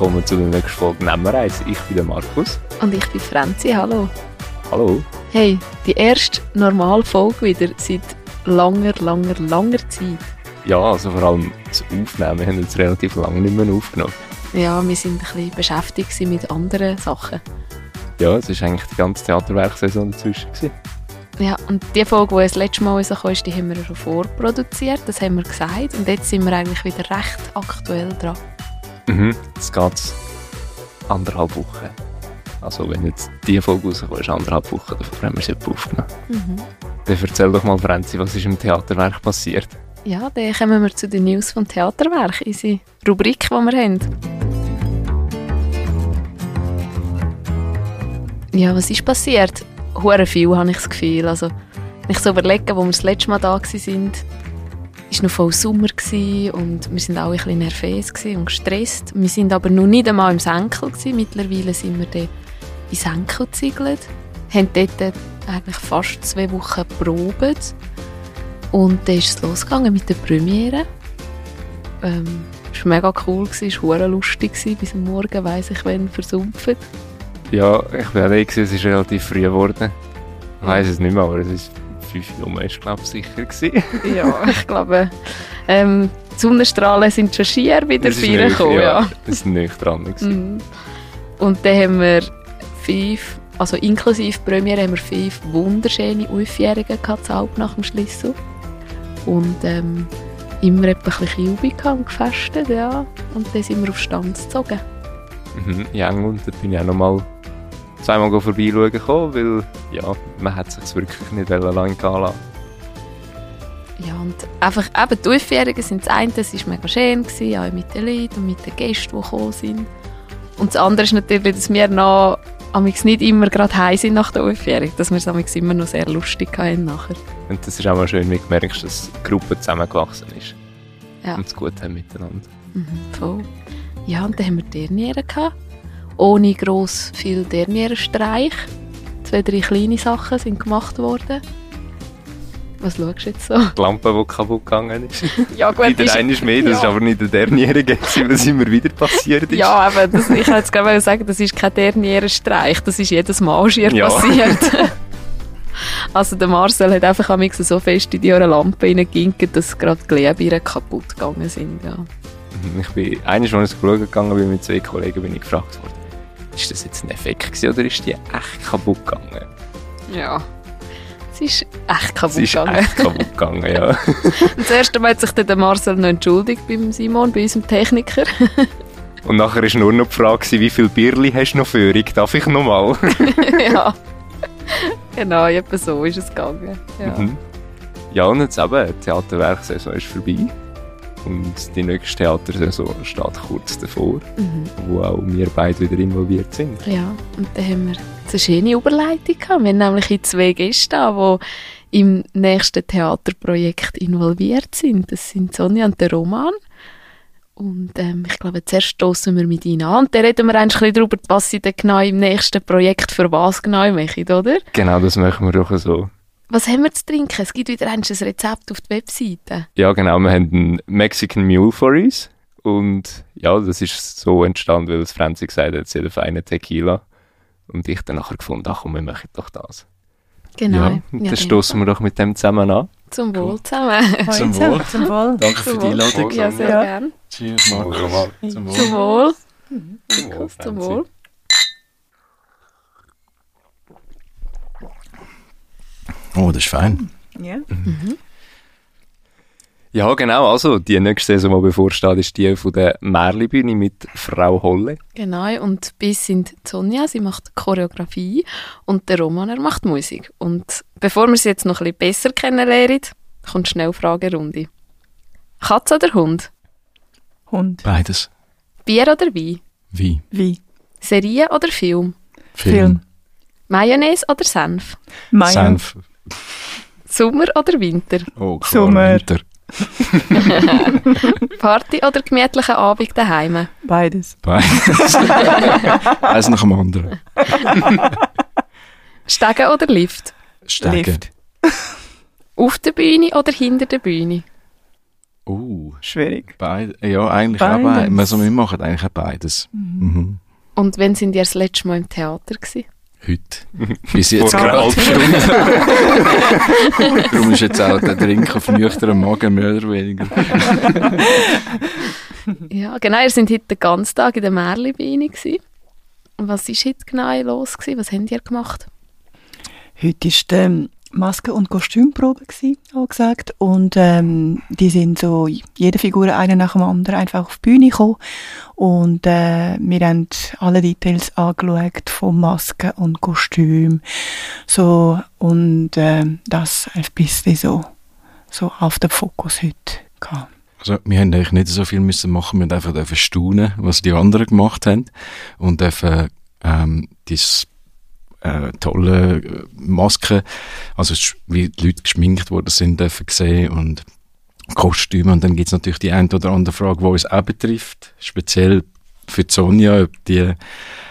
willkommen zu der nächsten Folge Nemmereis. Ich bin der Markus. Und ich bin Franzi, hallo. Hallo. Hey, die erste normale Folge wieder seit langer, langer, langer Zeit. Ja, also vor allem das Aufnehmen wir haben jetzt relativ lange nicht mehr aufgenommen. Ja, wir sind ein bisschen beschäftigt mit anderen Sachen. Ja, es war eigentlich die ganze Theaterwerksaison dazwischen. Gewesen. Ja, und die Folge, die das letzte Mal rauskam, die haben wir schon vorproduziert, das haben wir gesagt. Und jetzt sind wir eigentlich wieder recht aktuell dran. Mhm, es geht anderthalb Wochen. Also wenn jetzt die Folge rauskommt, ist anderthalb Wochen, davor haben wir sie aufgenommen. Mhm. Dann erzähl doch mal, Franzi, was ist im Theaterwerk passiert? Ja, dann kommen wir zu den News vom Theaterwerk, unsere Rubrik, die wir haben. Ja, was ist passiert? Hure viel, habe ich das Gefühl. Also, wenn ich so überlege, wo wir das letzte Mal da waren, war noch voll Sommer und wir waren alle ein bisschen nervös und gestresst. Wir waren aber noch nicht einmal im Senkel. Gewesen. Mittlerweile sind wir dann in Senkel gezügelt. Haben dort eigentlich fast zwei Wochen probiert. Und dann ist es losgegangen mit der Premiere. Ähm, es war mega cool, es war lustig, bis am Morgen weiss ich, wann versumpft. Ja, ich war auch da, es ist relativ früh geworden. Ich weiss es nicht mehr, aber es ist fünf Uhr, ist glaube ich sicher gewesen. ja, ich glaube, ähm, die Sonnenstrahlen sind schon schier wieder reingekommen. Ja, ja. das war nicht dran. Mhm. Und dann haben wir fünf, also inklusive Premiere, haben wir fünf wunderschöne Aufjährige gehabt, nach dem Schlüssel. Und ähm, immer etwa ein bisschen Kübel und gefestet, ja. Und dann sind wir auf Stand gezogen. Mhm, ja, und da bin ich auch noch mal zweimal vorbeischauen gekommen, weil ja, man hat sich wirklich nicht allein gehen lassen. Ja, und einfach eben die Aufjährigen sind das eine, das war mega schön, gewesen, auch mit den Leuten und mit den Gästen, die gekommen sind. Und das andere ist natürlich, dass wir noch amix nicht immer gerade heim sind nach der Aufjährung, dass wir es immer noch sehr lustig hatten nachher. Und das ist auch mal schön, wie du merkst, dass die Gruppe zusammengewachsen ist. Ja. Und es gut haben miteinander. Mhm, voll. Ja, und dann haben wir Derniere gehabt. Ohne gross viel Derniere-Streich. Zwei, drei kleine Sachen sind gemacht worden. Was schaust du jetzt so? Die Lampe, die kaputt gegangen ist. ja, gut. Wieder eine ist mehr, das ja. ist aber nicht der Derniere, was immer wieder passiert ist. Ja, aber das, ich wollte gerade sagen, das ist kein Derniere-Streich, das ist jedes Mal schier ja. passiert. also der Marcel hat einfach so fest in die Lampe reingeginkt, dass gerade die Glühbirnen kaputt gegangen sind. Ja. Ich bin, eines, als ich schauen gegangen bin mit zwei Kollegen, bin ich gefragt worden, ist das jetzt ein Effekt gewesen, oder ist die echt kaputt gegangen? Ja. Sie ist echt kaputt Sie ist gegangen. echt kaputt gegangen, ja. Und das erste Mal hat sich dann der Marcel noch entschuldigt beim Simon, bei unserem Techniker. Und nachher war nur noch die Frage, wie viel Bierli hast du noch für Darf ich noch mal? ja. Genau, etwa so ist es gegangen. Ja, mhm. ja und jetzt eben, die Theaterwerksaison ist vorbei. Und die nächste Theatersaison steht kurz davor, mhm. wo auch wir beide wieder involviert sind. Ja, und da haben wir eine schöne Überleitung gehabt. Wir haben nämlich zwei Gäste da, die im nächsten Theaterprojekt involviert sind. Das sind Sonja und der Roman. Und ähm, ich glaube, zuerst stoßen wir mit ihnen an und dann reden wir ein bisschen darüber, was sie denn genau im nächsten Projekt für was genau machen, oder? Genau, das machen wir doch so. Was haben wir zu trinken? Es gibt wieder ein Rezept auf der Webseite. Ja, genau. Wir haben einen Mexican Mule for uns. Und ja, das ist so entstanden, weil das Franzi gesagt hat, sie hat einen Tequila. Und ich dann nachher gefunden, ach komm, wir machen doch das. Genau. Ja, und ja, dann stoßen wir doch mit dem zusammen an. Zum Wohl zusammen. Zum Wohl. Zum Wohl. Danke für die Einladung. Ja, sehr ja. gerne. Cheers, Marco. Zum Wohl. Zum Wohl. Zum Wohl. Zum Wohl. Oh, das ist fein. Ja. Mhm. Ja, genau. Also, die nächste Saison, die bevorsteht, ist die von der Märli-Bühne mit Frau Holle. Genau. Und bis sind Sonja, sie macht Choreografie und der Roman, er macht Musik. Und bevor wir sie jetzt noch ein bisschen besser kennenlernen, kommt schnell Fragerunde. Katze oder Hund? Hund. Beides. Bier oder Wein? Wein. Wein. Serie oder Film? Film. Film. Mayonnaise oder Senf? Mayonnaise. Senf. Sommer oder Winter? Oh, klar, Sommer. Winter. Party oder gemütlicher Abend daheim? Beides. Beides. Eins nach dem anderen. Stegen oder Lift? Stegen. Lift. Auf der Bühne oder hinter der Bühne? Uh, Schwierig. Beide, ja, eigentlich Beides. auch beides. Also wir machen eigentlich auch beides. Mhm. Und wann sind ihr das letzte Mal im Theater gewesen? Heute. Bis jetzt Vor einer gerade. halben Stunde. Darum ist jetzt auch der Drink auf nüchternen Magen mehr oder weniger. Ja, genau, ihr seid heute den ganzen Tag in der Märlibeine gewesen. Und Was ist heute genau los gewesen? Was habt ihr gemacht? Heute war ähm, Maske- und Kostümprobe, gewesen, angesagt. Und ähm, die sind so, jede Figur eine nach dem anderen einfach auf die Bühne gekommen. Und äh, wir haben alle Details angeschaut von Maske und Kostüm. So, und ähm, das ein bisschen so, so auf den Fokus heute gehabt. Also, wir haben eigentlich nicht so viel müssen machen, wir dürfen einfach staunen, was die anderen gemacht haben. Und dürfen, ähm, dieses, äh, tolle äh, Masken, also wie die Leute geschminkt worden sind, dürfen sehen und Kostüme. Und dann gibt's natürlich die eine oder andere Frage, die uns auch betrifft. Speziell für die Sonja, ob die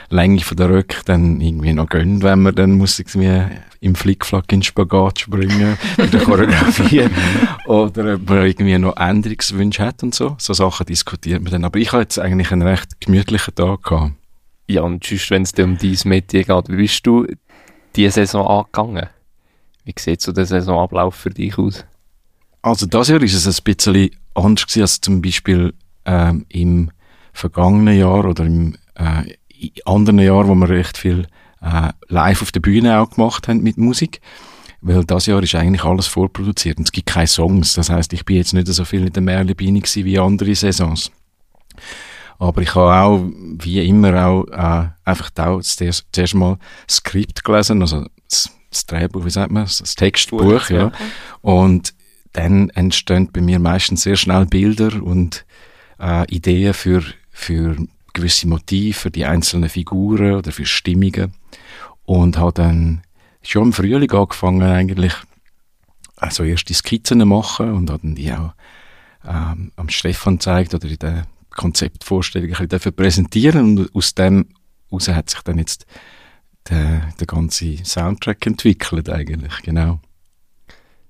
Länge von der Röcke dann irgendwie noch gönnt, wenn man dann muss irgendwie im Flickflack in Spagat springen bei der Choreografie oder ob man irgendwie noch Änderungswünsche hat und so. So Sachen diskutiert man dann. Aber ich habe jetzt eigentlich einen recht gemütlichen Tag gehabt. Ja, und sonst, wenn es dir um dein Metier geht, wie bist du diese Saison angegangen? Wie sieht so der Saisonablauf für dich aus? Also das Jahr ist es ein bisschen anders als zum Beispiel ähm, im vergangenen Jahr oder im äh, anderen Jahr, wo wir recht viel äh, live auf der Bühne auch gemacht haben mit Musik. Weil das Jahr ist eigentlich alles vorproduziert und es gibt keine Songs. Das heißt, ich bin jetzt nicht so viel in der Merlebeine wie andere Saisons. Aber ich habe auch, wie immer, auch äh, einfach da zuerst, zuerst mal das Skript gelesen, also das, das Drehbuch, wie sagt man, das Textbuch, ja. Und dann entstehen bei mir meistens sehr schnell Bilder und äh, Ideen für, für gewisse Motive, für die einzelnen Figuren oder für Stimmungen. Und habe dann schon im Frühling angefangen, eigentlich also erste Skizzen machen und habe dann die auch ähm, am Stefan gezeigt oder in der Konzeptvorstellung ein bisschen präsentieren und aus dem heraus hat sich dann jetzt der, der ganze Soundtrack entwickelt eigentlich, genau.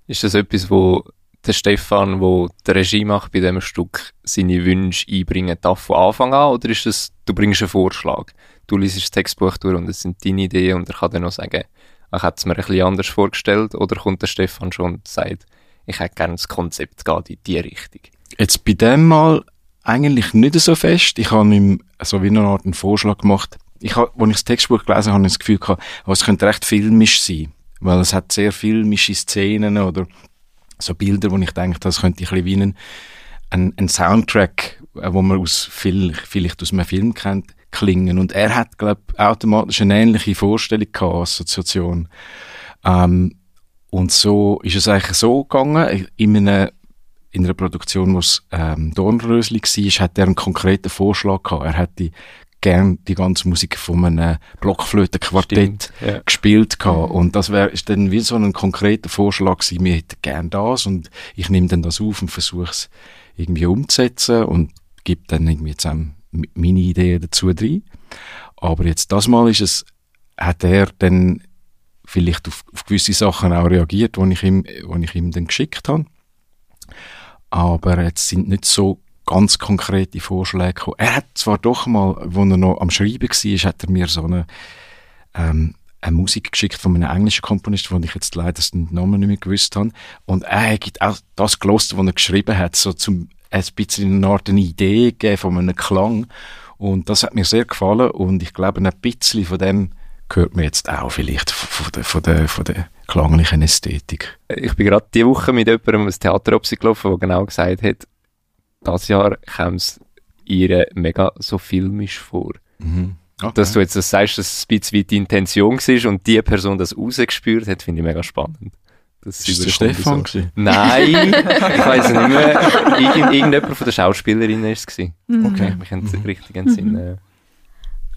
Ist das etwas, wo der Stefan, wo der Regie macht bei diesem Stück, seine Wünsche einbringen darf von Anfang an? Oder ist das, du bringst einen Vorschlag? Du liest das Textbuch durch und es sind deine Ideen und er kann dann noch sagen, ich hätte es mir ein bisschen anders vorgestellt. Oder kommt der Stefan schon und sagt, ich hätte gerne das Konzept geht in die Richtung? Jetzt bei dem Mal eigentlich nicht so fest. Ich habe ihm so wie eine Art einen Vorschlag gemacht. Ich habe, als ich das Textbuch gelesen habe, habe ich das Gefühl gehabt, oh, es könnte recht filmisch sein. Weil es hat sehr filmische Szenen oder so Bilder, wo ich denke, das könnte ein bisschen wie ein, ein, ein Soundtrack, äh, wo man aus viel, vielleicht aus einem Film kennt, klingen. Und er hat, glaube automatisch eine ähnliche Vorstellung gehabt, Assoziation. Ähm, und so ist es eigentlich so gegangen, in einer, in einer Produktion, wo es ähm, Dornrösli war, hat er einen konkreten Vorschlag gehabt. Er hätte gern die ganze Musik von einem Blockflötenquartett Ja. gespielt gehabt. Und das wäre dann wie so ein konkreter Vorschlag gewesen, wir hätten gern das und ich nehme dann das auf und versuche es irgendwie umzusetzen und gebe dann irgendwie zusammen meine Ideen dazu rein. Aber jetzt das Mal ist es, hat er dann vielleicht auf, auf gewisse Sachen auch reagiert, die ich ihm, die ich ihm dann geschickt habe. Aber jetzt sind nicht so ganz konkrete Vorschläge gekommen. Er hat zwar doch mal, als er noch am Schreiben war, hat er mir so eine, ähm, eine Musik geschickt von einem englischen Komponist, von ich jetzt leider den Namen nicht mehr gewusst habe. Und er hat auch das gelost, was er geschrieben hat, so zum ein bisschen eine Art eine Idee gegeben von einem Klang. Und das hat mir sehr gefallen und ich glaube, ein bisschen von dem hört man jetzt auch vielleicht von der, von der, von der klanglichen Ästhetik. Ich bin gerade diese Woche mit jemandem ins Theater gelaufen, der genau gesagt hat, das Jahr kam es ihr mega so filmisch vor. Mhm. Okay. Dass du jetzt das sagst, dass es ein bisschen wie die Intention war und die Person das rausgespürt hat, finde ich mega spannend. Das ist der Stefan so. Nein, ich weiß nicht mehr. Irgend, irgendjemand von den Schauspielerinnen war es. gewesen. Okay. Ich habe den richtigen Sinn. Äh.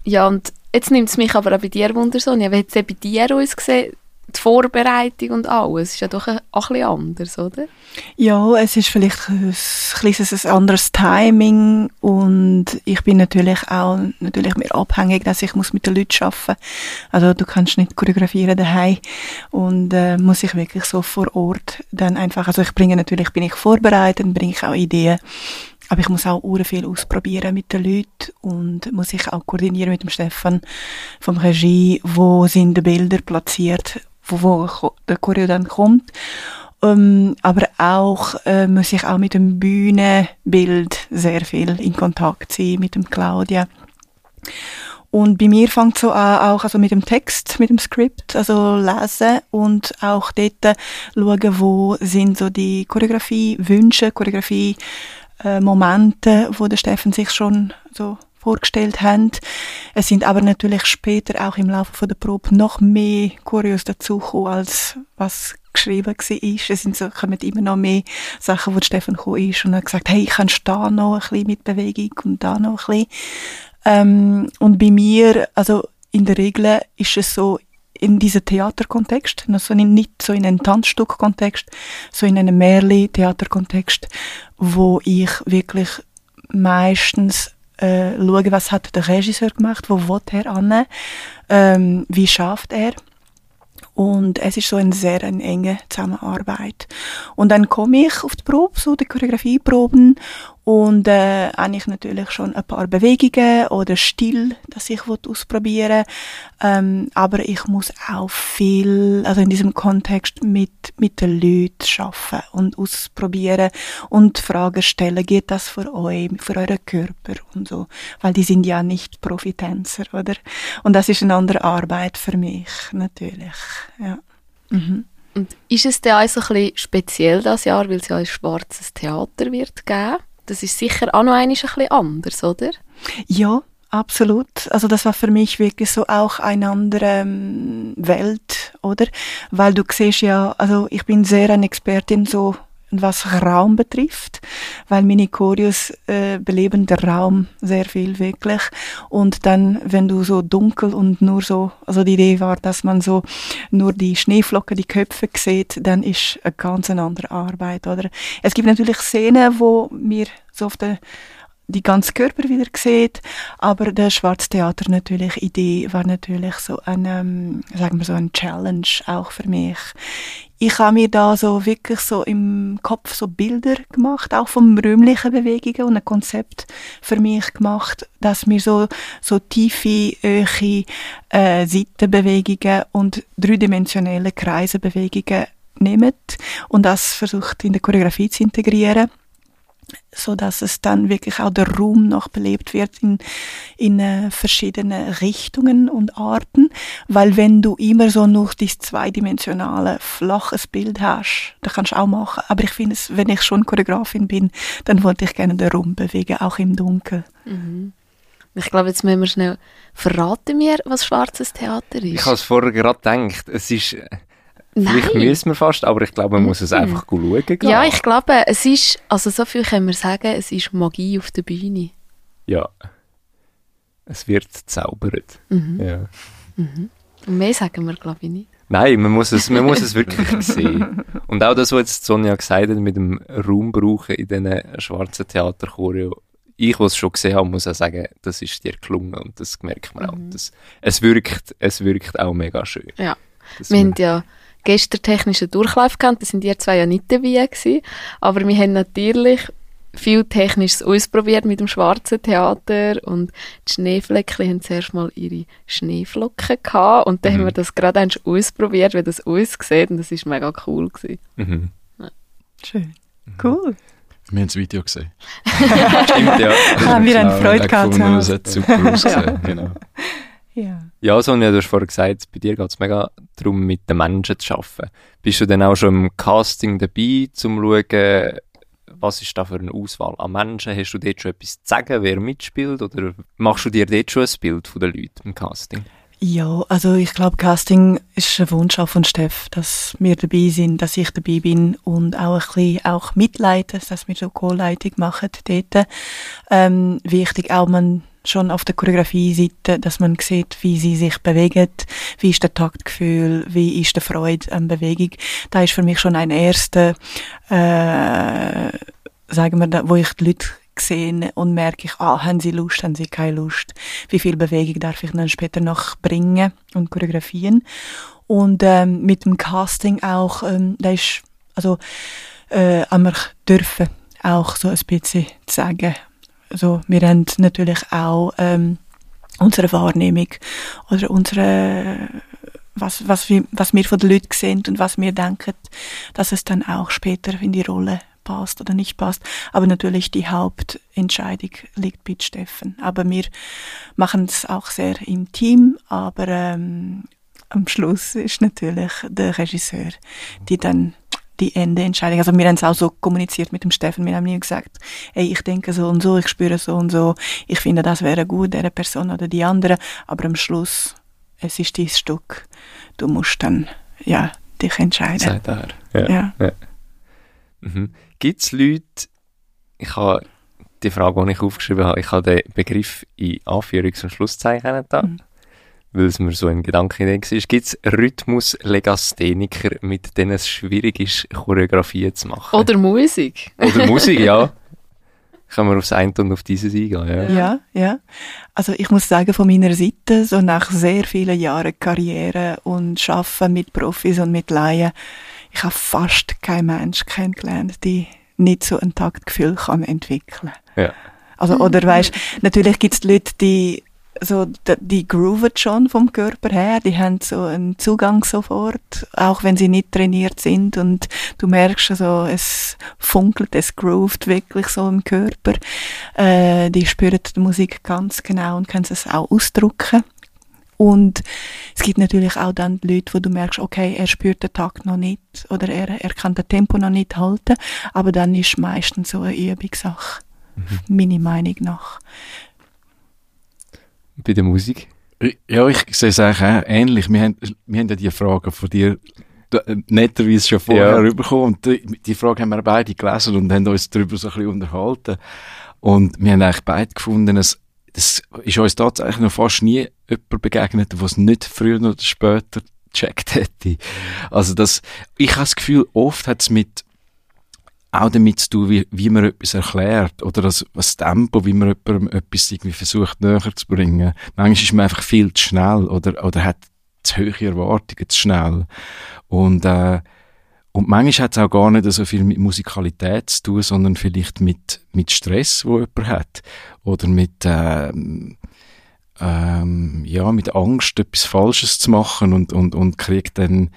Ja, und jetzt nimmt es mich aber auch bei dir Wunder, Sonja. Wie hat es bei dir uns gesehen, die Vorbereitung und alles ist ja doch auch ein bisschen anders, oder? Ja, es ist vielleicht ein, kleines, ein anderes Timing und ich bin natürlich auch natürlich mehr abhängig, dass ich muss mit den Leuten arbeiten Also du kannst nicht choreografieren daheim und äh, muss ich wirklich so vor Ort dann einfach, also ich bringe natürlich, bin ich vorbereitet, bringe ich auch Ideen, aber ich muss auch viel ausprobieren mit den Leuten und muss ich auch koordinieren mit dem Stefan vom Regie, wo sind die Bilder platziert, wo, wo der Choreo dann kommt. Ähm, aber auch äh, muss ich auch mit dem Bühnenbild sehr viel in Kontakt sein, mit dem Claudia. Und bei mir fängt so an, auch also mit dem Text, mit dem Skript, also lesen und auch dort schauen, wo sind so die Choreografie, Wünsche, äh, Momente, wo der Steffen sich schon so vorgestellt haben. Es sind aber natürlich später auch im Laufe der Probe noch mehr Kurios dazugekommen, als was geschrieben war. Es sind so, kommen immer noch mehr Sachen, wo Stefan gekommen ist und hat gesagt, hey, ich kann da noch ein bisschen mit Bewegung und da noch ein bisschen. Ähm, und bei mir, also in der Regel ist es so, in diesem Theaterkontext, also nicht so in einem Tanzstückkontext, so in einem Märli-Theaterkontext, wo ich wirklich meistens äh, schaue, was hat der Regisseur gemacht, wo will er an, ähm, wie schafft er. Und es ist so eine sehr eine enge Zusammenarbeit. Und dann komme ich auf die Probe, so die Choreografieproben und äh, eigentlich natürlich schon ein paar Bewegungen oder Stil, das ich ausprobieren ähm, aber ich muss auch viel, also in diesem Kontext mit, mit den Leuten arbeiten und ausprobieren und Fragen stellen, geht das für euch, für euren Körper und so, weil die sind ja nicht Profitänzer, oder? Und das ist eine andere Arbeit für mich, natürlich, ja. Mhm. Und ist es denn auch so ein bisschen speziell das Jahr, weil es ja ein schwarzes Theater wird geben? Das ist sicher auch noch ein bisschen anders, oder? Ja, absolut. Also das war für mich wirklich so auch eine andere ähm, Welt, oder? Weil du siehst ja, also ich bin sehr eine Expertin so was Raum betrifft, weil meine Choreos äh, beleben der Raum sehr viel wirklich. Und dann, wenn du so dunkel und nur so, also die Idee war, dass man so nur die Schneeflocken, die Köpfe sieht, dann ist eine ganz andere Arbeit, oder? Es gibt natürlich Szenen, wo mir so auf der die ganze Körper wieder sieht, aber der Schwarztheater natürlich Idee war natürlich so ein, ähm, sagen wir so ein Challenge auch für mich ich habe mir da so wirklich so im Kopf so Bilder gemacht, auch von räumlichen Bewegungen und ein Konzept für mich gemacht, dass mir so, so tiefe, öche äh, Seitenbewegungen und dreidimensionelle Kreisebewegungen nehmen und das versucht in der Choreografie zu integrieren so dass es dann wirklich auch der Raum noch belebt wird in, in äh, verschiedene Richtungen und Arten, weil wenn du immer so nur dieses zweidimensionale, flaches Bild hast, da kannst du auch machen, aber ich finde es, wenn ich schon Choreografin bin, dann wollte ich gerne den Raum bewegen, auch im Dunkeln. Mhm. Ich glaube, jetzt müssen wir schnell verraten mir, was schwarzes Theater ist. Ich habe es vorher gerade gedacht, es ist Vielleicht müssen wir fast, aber ich glaube, man muss es mhm. einfach schauen gehen. Ja, ich glaube, es ist, also so viel können wir sagen, es ist Magie auf der Bühne. Ja. Es wird zaubert. Mhm. Ja. Mhm. Und mehr sagen wir, glaube ich, nicht. Nein, man muss es, man muss es wirklich sehen. Und auch das, was jetzt Sonja gesagt hat, mit dem Raum brauchen in diesen schwarzen Theaterchoreo, ich, was es schon gesehen habe, muss auch sagen, das ist dir gelungen und das merkt man auch. Mhm. Das, es, wirkt, es wirkt auch mega schön. Ja. Wir haben ja gestern technischen Durchlauf gehabt, da sind ihr zwei ja nicht dabei gewesen, aber wir haben natürlich viel Technisches ausprobiert mit dem schwarzen Theater und die Schneefleckchen haben zuerst mal ihre Schneeflocken gehabt und dann mhm. haben wir das gerade einmal ausprobiert, wie das aussieht und das ist mega cool gewesen. Mhm. Ja. Schön. Mhm. Cool. Wir haben das Video gesehen. Stimmt, ja. Haben wir eine Freude gehabt. Es hat super ausgesehen, genau. Ja. Ja, Sonja, du hast vorhin gesagt, bei dir geht es mega darum, mit den Menschen zu arbeiten. Bist du dann auch schon im Casting dabei, um zu schauen, was ist da für eine Auswahl an Menschen? Hast du dort schon etwas zu sagen, wer mitspielt? Oder machst du dir dort schon ein Bild von den Leuten im Casting? Ja, also ich glaube, Casting ist ein Wunsch auch von Steff, dass wir dabei sind, dass ich dabei bin und auch ein bisschen auch mitleiten, dass wir so Co-Leitung machen dort. Ähm, wichtig auch, man schon auf der Choreografie-Seite, dass man sieht, wie sie sich bewegen, wie ist der Taktgefühl, wie ist die Freude an Bewegung. Da ist für mich schon ein erster, äh, sagen wir, wo ich die Leute sehe und merke ich, ah, haben sie Lust, haben sie keine Lust, wie viel Bewegung darf ich dann später noch bringen und choreografieren. Und ähm, mit dem Casting auch, ähm, da ist, also, äh, haben wir dürfen auch so ein bisschen sagen, also wir haben natürlich auch ähm, unsere Wahrnehmung oder unsere was, was, wir, was wir von den Leuten sehen und was wir denken, dass es dann auch später in die Rolle passt oder nicht passt. Aber natürlich die Hauptentscheidung liegt bei Steffen. Aber wir machen es auch sehr im Team, aber ähm, am Schluss ist natürlich der Regisseur, die dann die Endeentscheidung. Also wir haben es auch so kommuniziert mit dem Steffen. Wir haben nie gesagt, ey, ich denke so und so, ich spüre so und so, ich finde, das wäre gut, der Person oder die andere. Aber am Schluss, es ist dein Stück. Du musst dann, ja, dich entscheiden. Sagt er. Ja. Ja. ja. Mhm. Gibt es Leute, ich habe die Frage, die ich aufgeschrieben habe, ich habe den Begriff in Anführungs- und Schlusszeichen da. Mhm. Weil es mir so ein Gedanke war. Gibt es Rhythmus-Legastheniker, mit denen es schwierig ist, Choreografien zu machen? Oder Musik. Oder Musik, ja. Können wir aufs eine und auf dieses eingehen, ja. Ja, ja. Also ich muss sagen, von meiner Seite, so nach sehr vielen Jahren Karriere und Arbeiten mit Profis und mit Laien, ich habe fast keinen Mensch kennengelernt, die nicht so ein Taktgefühl kann entwickeln. Ja. Also, oder weißt, natürlich gibt es Leute, die so, die, grooven schon vom Körper her, die haben so einen Zugang sofort, auch wenn sie nicht trainiert sind und du merkst also, es funkelt, es groovt wirklich so im Körper. Äh, die spüren die Musik ganz genau und können es auch ausdrücken. Und es gibt natürlich auch dann die Leute, wo du merkst, okay, er spürt den Takt noch nicht oder er, er kann das Tempo noch nicht halten, aber dann ist meistens so eine Übungssache, meiner Meinung nach. Bei der Musik? Ja, ich sehe es eigentlich auch ähnlich. Wir haben, wir haben ja die Frage von dir äh, netterweise schon vorher Ja. bekommen und die, die Frage haben wir beide gelesen und haben uns darüber so ein bisschen unterhalten. Und wir haben eigentlich beide gefunden, es, das ist uns tatsächlich noch fast nie jemand begegnet, der es nicht früher oder später gecheckt hätte. Also das, ich habe das Gefühl, oft hat es mit auch damit zu tun, wie, wie man etwas erklärt oder das, das Tempo, wie man jemandem etwas irgendwie versucht näher zu bringen. Manchmal ist man einfach viel zu schnell oder, oder hat zu hohe Erwartungen zu schnell. Und, äh, und manchmal hat es auch gar nicht so viel mit Musikalität zu tun, sondern vielleicht mit, mit Stress, wo jemand hat. Oder mit, ähm, ähm, ja, mit Angst, etwas Falsches zu machen und, und, und kriegt dann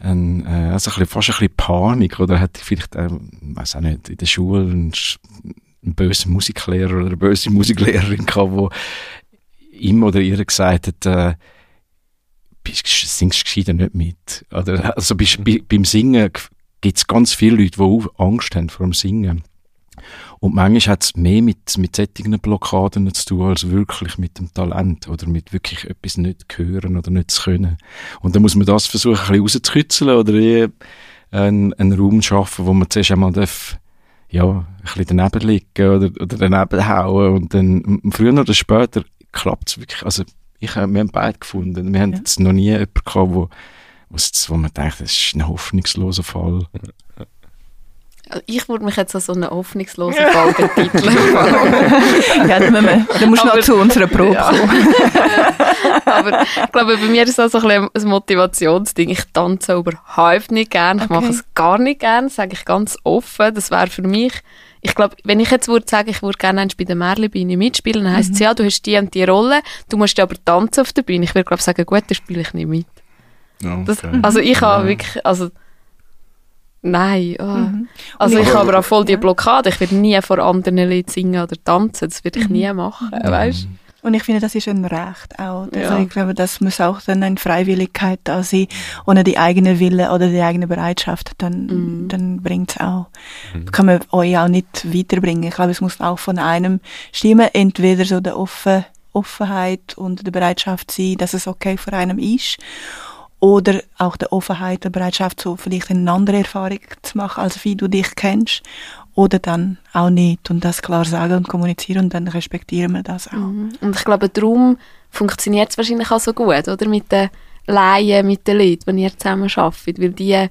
ein, äh, also ein bisschen, fast ein bisschen Panik oder hat vielleicht, äh, weiß auch nicht, in der Schule einen, einen bösen Musiklehrer oder eine böse Musiklehrerin gehabt, wo ihm oder ihr gesagt hat, äh, bist, singst gescheiter nicht mit. Oder, also bist, bei, beim Singen gibt es ganz viele Leute, die Angst haben vor dem Singen. Und manchmal hat es mehr mit, mit solchen Blockaden zu tun, als wirklich mit dem Talent oder mit wirklich etwas nicht hören oder nicht zu können. Und dann muss man das versuchen, ein bisschen rauszukitzeln oder eh einen, einen Raum schaffen, wo man zuerst einmal darf, ja, ein bisschen daneben liegen oder, oder daneben hauen und dann früher oder später klappt es wirklich. Also ich, hab- wir haben beide gefunden. Wir haben Ja. jetzt noch nie jemanden gehabt, wo, wo man denkt, das ist ein hoffnungsloser Fall. Also Ich würde mich jetzt als so eine hoffnungslose Fall betiteln. ja, dann, müssen wir, dann musst du noch zu unserer Probe Ja. kommen. Aber ich glaube, bei mir ist das so ein, bisschen ein Motivationsding. Ich tanze überhaupt nicht gern. Ich mache Okay. es gar nicht gern, sage ich ganz offen. Das wäre für mich, ich glaube, wenn ich jetzt würde sagen, ich würde gerne bei der Merle-Bühne mitspielen, dann heisst es, ja, du hast die und die Rolle, du musst ja aber tanzen auf der Bühne. Ich würde, glaube sagen, gut, dann spiele ich nicht mit. Das, Also ich habe wirklich, also, nein, oh. Mhm. Also ich habe aber auch voll die. Blockade. Ich würde nie vor anderen Leuten singen oder tanzen. Das würde ich Mhm. nie machen, weißt Und ich finde, das ist ein Recht auch. Also Ja. Ich glaube, das muss auch dann eine Freiwilligkeit da sein. Ohne die eigene Wille oder die eigene Bereitschaft, dann, Mhm. dann bringt es auch, kann man euch auch nicht weiterbringen. Ich glaube, es muss auch von einem stimmen. Entweder so der Offen, Offenheit und der Bereitschaft sein, dass es okay für einem ist. Oder auch der Offenheit, der Bereitschaft, so vielleicht eine andere Erfahrung zu machen, als wie du dich kennst. oder dann auch nicht und das klar sagen und kommunizieren und dann respektieren wir das auch. Mhm. Und ich glaube, darum funktioniert es wahrscheinlich auch so gut, oder? Mit den Laien, mit den Leuten, die ihr zusammen arbeitet, weil die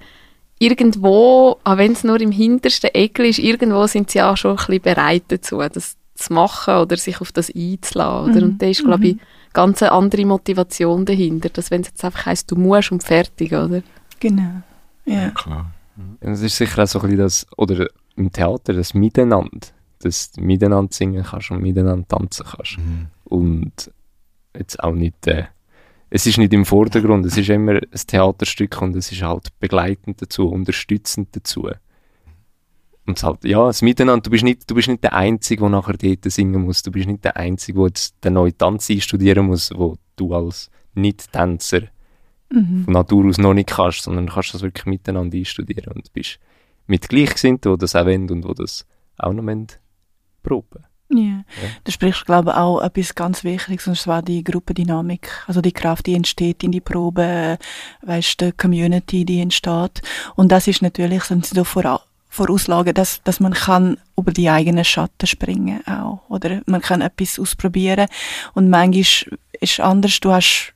irgendwo, auch wenn es nur im hintersten Eckel ist, irgendwo sind sie auch schon ein bisschen bereit dazu, das zu machen oder sich auf das einzulassen, oder? Mhm. Und da ist, glaube ich, ganz eine andere Motivation dahinter, dass wenn es jetzt einfach heisst, du musst und fertig, oder? Genau. Ja. Klar. Es ist sicher auch so ein bisschen das, oder im Theater, das Miteinander, dass du miteinander singen kannst und miteinander tanzen kannst. Mhm. Und jetzt auch nicht, äh, es ist nicht im Vordergrund, es ist immer ein Theaterstück und es ist halt begleitend dazu, unterstützend dazu. Und es halt, ja, das Miteinander, du bist nicht, du bist nicht der Einzige, der nachher dort singen muss, du bist nicht der Einzige, der jetzt den neuen Tanz einstudieren muss, wo du als Nicht-Tänzer Mhm. von Natur aus noch nicht kannst, sondern du kannst das wirklich miteinander einstudieren und bist mit Gleichgesinnten, die das auch wollen und die das auch noch wollen, proben. Ja. Du sprichst, glaube ich, auch etwas ganz Wichtiges, und zwar die Gruppendynamik. Also die Kraft, die entsteht in die Probe, weißt die Community, die entsteht. Und das ist natürlich sind so Vora Vorauslagen, dass, dass man kann über die eigenen Schatten springen auch. Oder man kann etwas ausprobieren. Und manchmal ist anders, du hast,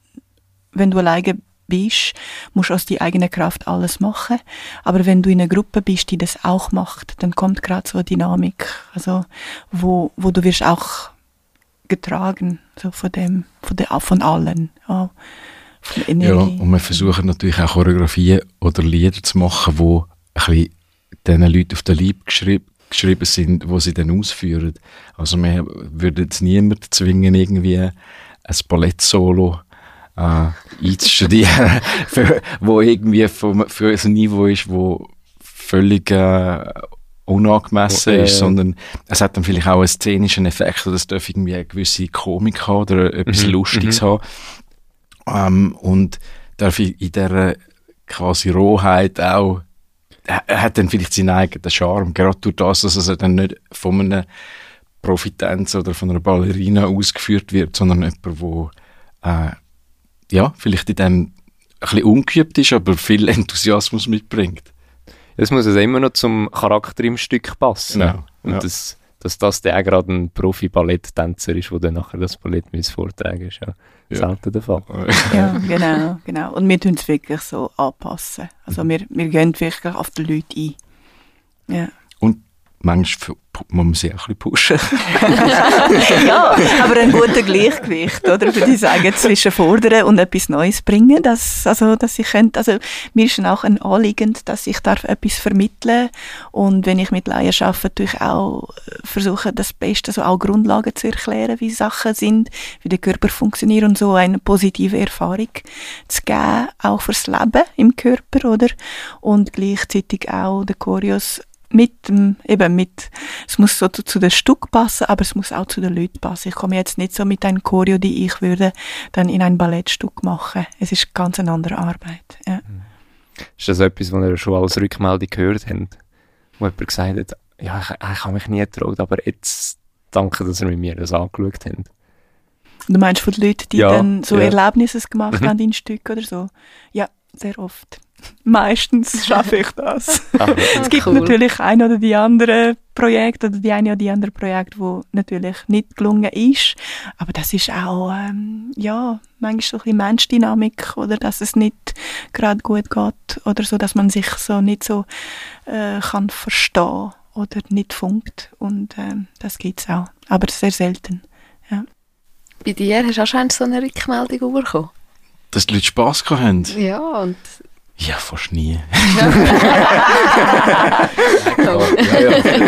wenn du alleine bist, musst du aus deiner eigenen Kraft alles machen. Aber wenn du in einer Gruppe bist, die das auch macht, dann kommt gerade so eine Dynamik, also wo, wo du wirst auch getragen, so von dem, von, der, von allen, ja, von Ja, und wir versuchen natürlich auch Choreografien oder Lieder zu machen, wo ein bisschen diesen Leuten auf den Leib geschrieben, geschrieben sind, wo sie dann ausführen. Also wir würden jetzt niemanden zwingen, irgendwie ein Ballett-Solo äh, einzustudieren, für, wo irgendwie vom, für ein Niveau ist, wo völlig äh, unangemessen Oh, äh, ist, sondern es hat dann vielleicht auch einen szenischen Effekt oder es darf irgendwie eine gewisse Komik haben oder etwas Mhm, Lustiges mhm. haben. Ähm, und darf in dieser quasi Rohheit auch, er hat dann vielleicht seinen eigenen Charme, gerade durch das, dass er dann nicht von einem Profitänzer oder von einer Ballerina ausgeführt wird, sondern jemand, wo äh, ja, vielleicht in dem ein bisschen ungeübt ist, aber viel Enthusiasmus mitbringt. Es muss also immer noch zum Charakter im Stück passen. Genau, Und ja. das, dass das der auch gerade ein Profi-Balletttänzer ist, der dann nachher das Ballett muss vortragen ist ja, Ja. selten der Fall. Ja, genau, genau. Und wir tun es wirklich so anpassen. Also wir, wir gehen wirklich auf die Leute ein. Ja. Manchmal muss man sie auch ein bisschen pushen. ja, aber ein guter Gleichgewicht, oder? Würde ich sagen, zwischen fordern und etwas Neues bringen, dass, also, dass ich könnte, also, mir ist auch ein Anliegen, dass ich darf etwas vermitteln und wenn ich mit Laien arbeite, natürlich auch äh, versuche, das Beste, also auch Grundlagen zu erklären, wie Sachen sind, wie der Körper funktioniert und so eine positive Erfahrung zu geben, auch fürs Leben im Körper, oder? Und gleichzeitig auch den Choreos mit dem, eben mit, es muss so zu, zu dem Stück passen, aber es muss auch zu den Leuten passen. Ich komme jetzt nicht so mit einem Choreo, die ich würde dann in ein Ballettstück machen. Es ist ganz eine andere Arbeit. Ja. Ist das etwas, was ihr schon als Rückmeldung gehört habt? Wo jemand gesagt hat, ja, ich, ich habe mich nie getraut, aber jetzt danke, dass ihr mit mir das angeschaut habt. Du meinst von den Leuten, die Ja, dann so ja. Erlebnisse gemacht Mhm. haben in Stück oder so? Ja, sehr oft. Meistens schaffe ich das. Es gibt Cool. natürlich ein oder die andere Projekt oder die eine oder die andere Projekt, wo natürlich nicht gelungen ist. Aber das ist auch, ähm, ja, manchmal so ein bisschen Menschdynamik oder dass es nicht gerade gut geht oder so, dass man sich so nicht so äh, kann verstehen oder nicht funkt. Und ähm, das gibt's auch. Aber sehr selten. Bei dir hast du auch schon so eine Rückmeldung bekommen. Dass die Leute Spass gehabt haben. Ja, und Ja, fast nie. ja, ja, ja.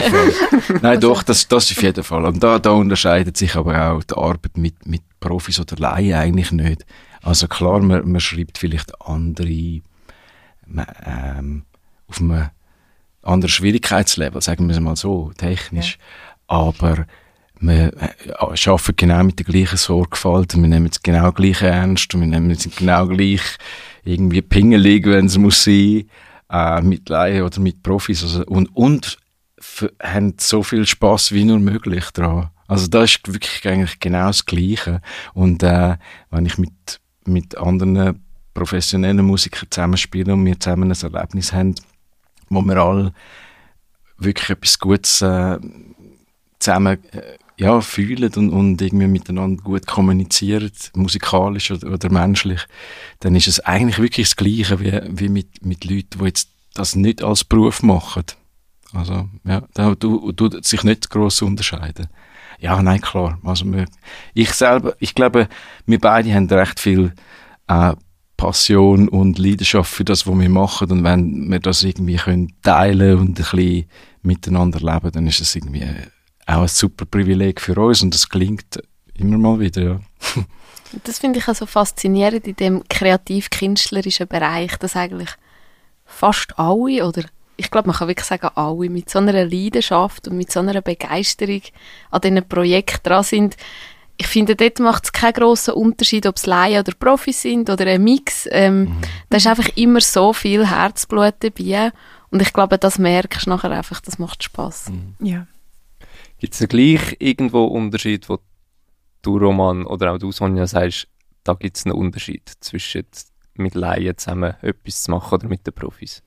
Nein, doch, das, das auf jeden Fall. Und da, da unterscheidet sich aber auch die Arbeit mit, mit Profis oder Laien eigentlich nicht. Also klar, man, man schreibt vielleicht andere, man, ähm, auf einem anderen Schwierigkeitslevel, sagen wir es mal so, technisch. Aber wir äh, arbeiten genau mit der gleichen Sorgfalt, und wir nehmen es genau gleich ernst und wir nehmen es genau gleich irgendwie pingelig, wenn es muss sein, äh, mit Laien oder mit Profis also, und, und haben so viel Spaß wie nur möglich dran. Also da ist wirklich eigentlich genau das Gleiche. Und äh, wenn ich mit, mit anderen professionellen Musikern zusammenspiele und wir zusammen ein Erlebnis haben, wo wir alle wirklich etwas Gutes äh, zusammen äh, ja, fühlen und, und irgendwie miteinander gut kommunizieren, musikalisch oder, oder menschlich, dann ist es eigentlich wirklich das Gleiche wie, wie mit, mit Leuten, die jetzt das nicht als Beruf machen. Also, ja, da tut sich nicht gross unterscheiden. Ja, nein, klar. Also, wir, ich selber, ich glaube, wir beide haben recht viel äh, Passion und Leidenschaft für das, was wir machen. Und wenn wir das irgendwie können teilen und ein bisschen miteinander leben, dann ist es irgendwie auch ein super Privileg für uns und das gelingt immer mal wieder, ja. Das finde ich also faszinierend in dem kreativ-künstlerischen Bereich, dass eigentlich fast alle oder ich glaube, man kann wirklich sagen, alle mit so einer Leidenschaft und mit so einer Begeisterung an diesen Projekten dran sind. Ich finde, dort macht es keinen grossen Unterschied, ob es Laien oder Profis sind oder ein Mix. Ähm, mhm. Da ist einfach immer so viel Herzblut dabei. Und ich glaube, das merkst du nachher einfach, das macht Spass. Mhm. Ja. Gibt es gleich irgendwo Unterschied, wo du, Roman, oder auch du, Sonja, sagst, da gibt es einen Unterschied zwischen mit Laien zusammen etwas zu machen oder mit den Profis?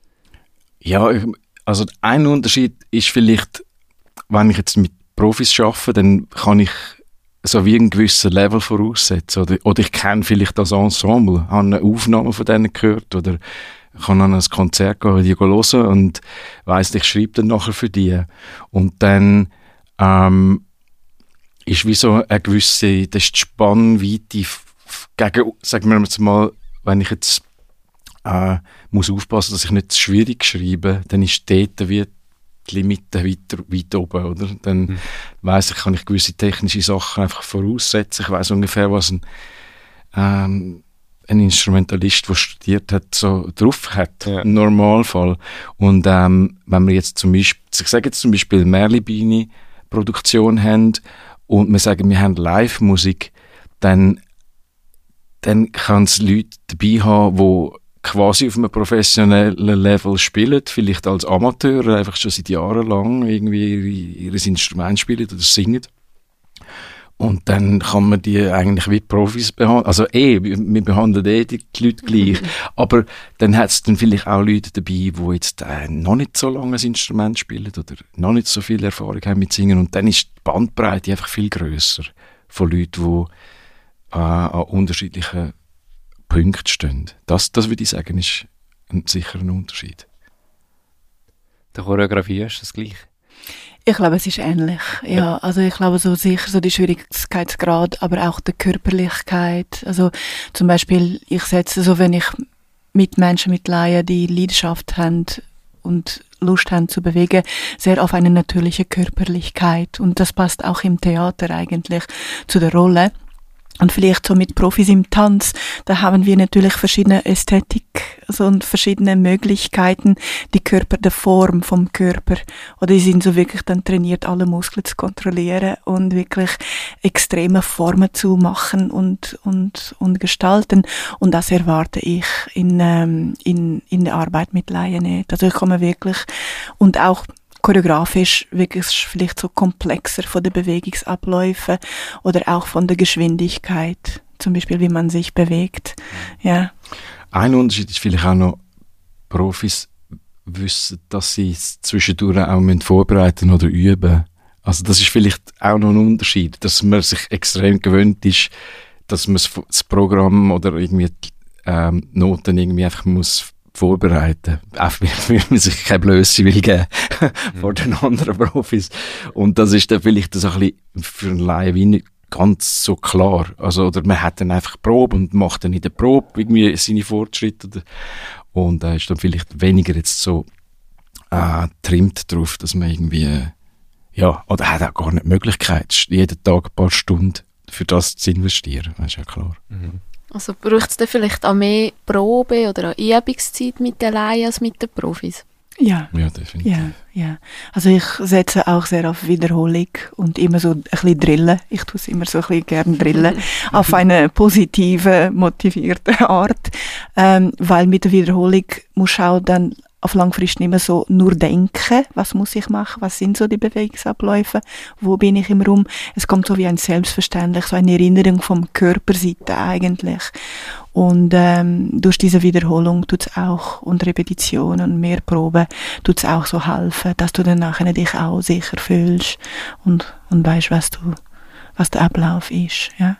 Ja, also ein Unterschied ist vielleicht, wenn ich jetzt mit Profis arbeite, dann kann ich so wie ein gewisser Level voraussetzen. Oder, oder ich kenne vielleicht das Ensemble, habe eine Aufnahme von denen gehört oder kann an ein Konzert gehen, die hören und weiss, ich schreibe dann nachher für die. Und dann ähm, ist wie so eine gewisse, das ist die Spannweite gegen, sagen wir jetzt mal, wenn ich jetzt äh, muss aufpassen, dass ich nicht zu schwierig schreibe, dann ist dort wie die Limite weiter, weit oben, oder? Dann mhm. weiss ich, kann ich gewisse technische Sachen einfach voraussetzen. Ich weiß ungefähr, was ein, ähm, ein Instrumentalist, der studiert hat, so drauf hat, ja. im Normalfall. Und ähm, wenn wir jetzt zum Beispiel, ich sage jetzt zum Beispiel Merlibini Produktion haben und wir sagen, wir haben Live-Musik, dann, dann kann es Leute dabei haben, die quasi auf einem professionellen Level spielen, vielleicht als Amateur, einfach schon seit Jahren lang irgendwie ihr, ihr Instrument spielen oder singen. Und dann kann man die eigentlich wie Profis behandeln. Also eh, wir behandeln eh die Leute gleich. Aber dann hat es dann vielleicht auch Leute dabei, die jetzt äh, noch nicht so lange ein Instrument spielen oder noch nicht so viel Erfahrung haben mit Singen. Und dann ist die Bandbreite einfach viel größer von Leuten, die äh, an unterschiedlichen Punkten stehen. Das, das würde ich sagen, ist ein, sicher ein Unterschied. Der Choreografie ist das gleiche? Ich glaube, es ist ähnlich. Ja, also ich glaube so sicher so die Schwierigkeitsgrad, aber auch die Körperlichkeit. Also zum Beispiel, ich setze so, wenn ich mit Menschen mit Laien, die Leidenschaft haben und Lust haben zu bewegen, sehr auf eine natürliche Körperlichkeit. Und das passt auch im Theater eigentlich zu der Rolle. Und vielleicht so mit Profis im Tanz, da haben wir natürlich verschiedene Ästhetik also und verschiedene Möglichkeiten, die Körper, der Form vom Körper. Oder die sind so wirklich dann trainiert, alle Muskeln zu kontrollieren und wirklich extreme Formen zu machen und, und, und gestalten. Und das erwarte ich in, ähm, in, in der Arbeit mit Laien nicht. Also ich komme wirklich, und auch choreografisch wirklich vielleicht so komplexer von den Bewegungsabläufen oder auch von der Geschwindigkeit, zum Beispiel wie man sich bewegt. Ja. Ein Unterschied ist vielleicht auch noch, Profis wissen, dass sie es zwischendurch auch vorbereiten oder üben. Also das ist vielleicht auch noch ein Unterschied, dass man sich extrem gewöhnt ist, dass man das Programm oder irgendwie ähm, Noten irgendwie einfach muss vorbereiten. Einfach, weil man sich keine Blöße will geben vor den anderen Profis. Und das ist dann vielleicht so ein bisschen für einen Laien wie nicht ganz so klar. Also, oder man hat dann einfach Probe und macht dann in der Probe irgendwie seine Fortschritte. Und äh, ist dann vielleicht weniger jetzt so äh, trimmt drauf, dass man irgendwie, ja, oder hat auch gar nicht die Möglichkeit, jeden Tag ein paar Stunden für das zu investieren. Das ist ja klar. Mhm. Also braucht es dann vielleicht auch mehr Probe oder auch Übungszeit mit den Laien als mit den Profis? Ja. Ja, definitiv. Ja, ja. Also ich setze auch sehr auf Wiederholung und immer so ein bisschen drillen. Ich tue es immer so ein bisschen gerne drillen. auf eine positive, motivierte Art. Ähm, weil mit der Wiederholung muss auch dann auf langfristig nicht mehr so nur denken, was muss ich machen, was sind so die Bewegungsabläufe, wo bin ich im Raum. Es kommt so wie ein Selbstverständlich, so eine Erinnerung vom Körperseite eigentlich. Und ähm, durch diese Wiederholung tut's auch und Repetition und mehr Proben tut's auch so helfen, dass du dann nachher dich auch sicher fühlst und, und weißt, was du, was der Ablauf ist, ja.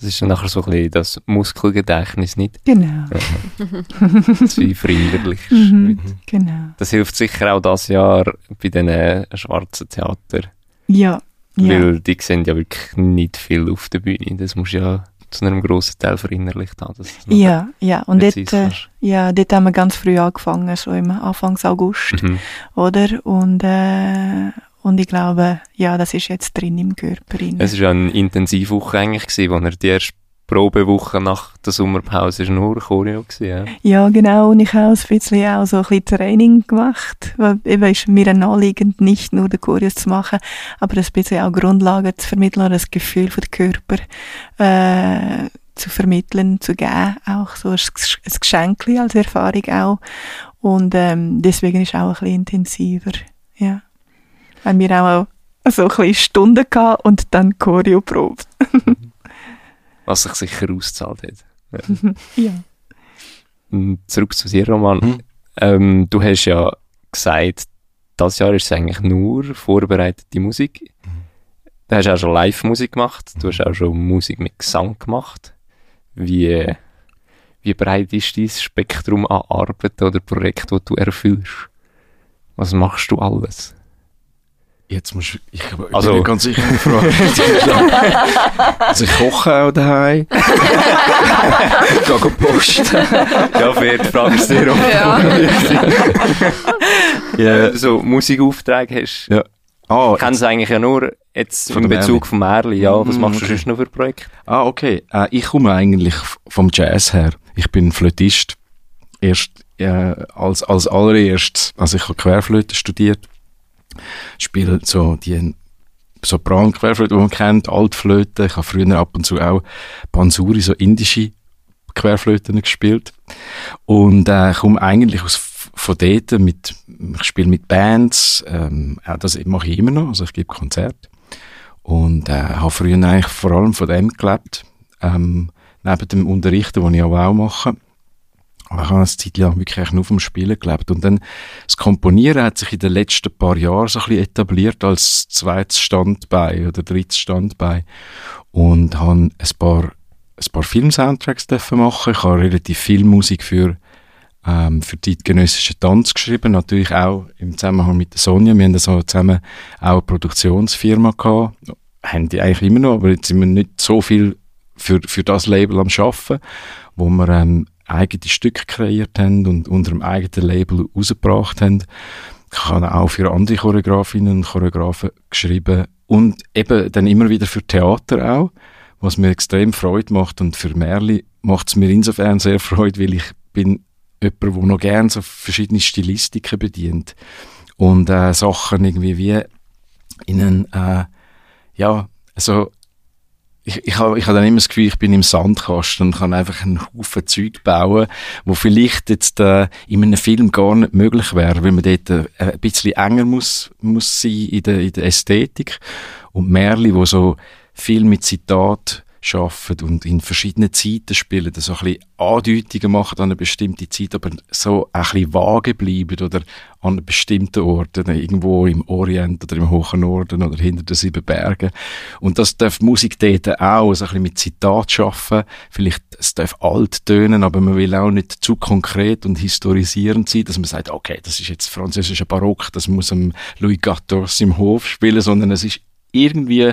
Das ist dann nachher so ein bisschen das Muskelgedächtnis nicht. Genau. zu verinnerlich. Mhm. Genau. Das hilft sicher auch das Jahr bei diesen schwarzen Theater. Ja. ja. Weil die sehen ja wirklich nicht viel auf der Bühne. Das muss ja zu einem grossen Teil verinnerlicht haben. das Ja, ja. Und dort, äh, ja, dort haben wir ganz früh angefangen, so im Anfangs August, Mhm. oder? Und, äh, und ich glaube, ja, das ist jetzt drin im Körper. rein. Es war eine Intensivwoche eigentlich, gewesen, wo er die erste Probewoche nach der Sommerpause ist nur Choreo gewesen, ja. Ja, genau. Und ich habe auch ein bisschen auch so ein bisschen Training gemacht. Weil eben ist mir ein Anliegen, nicht nur den Choreos zu machen, aber ein bisschen auch Grundlagen zu vermitteln und das Gefühl für den Körper äh, zu vermitteln, zu geben. Auch so ein Geschenk als Erfahrung auch. Und ähm, deswegen ist es auch ein bisschen intensiver. Ja. Haben wir auch so ein bisschen Stunden gehabt und dann Choreo probt. Was sich sicher ausgezahlt hat. Ja. Und Zurück zu dir, Roman. Mhm. Ähm, du hast ja gesagt, das Jahr ist es eigentlich nur vorbereitete Musik. Du hast auch schon Live-Musik gemacht. Du hast auch schon Musik mit Gesang gemacht. Wie, wie breit ist dein Spektrum an Arbeiten oder Projekten, die du erfüllst? Was machst du alles? Jetzt musst du, ich bin Also- nicht ganz sicher die Frage. also ich koche auch daheim. Gehe posten. ja, fair, die Frage ist dir auch. Ja. Wenn du so Musikaufträge hast, ja. Ah, kennst du eigentlich ja nur jetzt Von im dem Bezug vom Merli. Ja, was Mhm, machst du okay. sonst noch für Projekte? Ah, okay. Äh, ich komme eigentlich vom Jazz her. Ich bin Flötist. Erst äh, als, als allererstes, also ich habe Querflöte studiert. Spiele so die Sopran-Querflöte, die man kennt, Altflöte. Ich habe früher ab und zu auch Bansuri, so indische Querflöten gespielt. Und äh, komme eigentlich aus, von dort mit, ich spiele mit Bands, ähm, auch das mache ich immer noch, also ich gebe Konzerte. Und äh, habe früher eigentlich vor allem von dem gelebt, ähm, neben dem Unterrichten, das ich auch mache. Aber ich habe eine Zeit lang wirklich nur vom Spielen gelebt. Und dann das Komponieren hat sich in den letzten paar Jahren so ein bisschen etabliert als zweites Standbein oder drittes Standbein. Und habe ein paar, ein paar Film-Soundtracks machen. Ich habe relativ viel Musik für ähm, für zeitgenössischen Tanz geschrieben, natürlich auch im Zusammenhang mit der Sonja. Wir haben so zusammen auch eine Produktionsfirma gehabt, haben die eigentlich immer noch, aber jetzt sind wir nicht so viel für, für das Label am Schaffen, wo wir ähm, eigene Stücke kreiert haben und unter dem eigenen Label rausgebracht haben. Ich habe auch für andere Choreografinnen und Choreografen geschrieben und eben dann immer wieder für Theater auch, was mir extrem Freude macht und für Merli macht es mir insofern sehr Freude, weil ich bin jemand, der noch gerne so verschiedene Stilistiken bedient und äh, Sachen irgendwie wie in einen, äh, ja, also ich, ich habe ich hab dann immer das Gefühl, ich bin im Sandkasten und kann einfach einen Haufen Zeug bauen, wo vielleicht jetzt äh, in einem Film gar nicht möglich wäre, weil man dort äh, ein bisschen enger muss, muss sein in der, in der Ästhetik. Und Merli, wo so viel mit Zitat schaffen und in verschiedenen Zeiten spielen, so ein bisschen Andeutungen machen an eine bestimmte Zeit, aber so ein bisschen vage bleiben oder an bestimmten Ort, irgendwo im Orient oder im hohen Norden oder hinter den sieben Bergen. Und das darf Musik dort auch so ein bisschen mit Zitat schaffen. Vielleicht, es darf alt tönen, aber man will auch nicht zu konkret und historisierend sein, dass man sagt, okay, das ist jetzt französischer Barock, das muss am Louis XIV im Hof spielen, sondern es ist irgendwie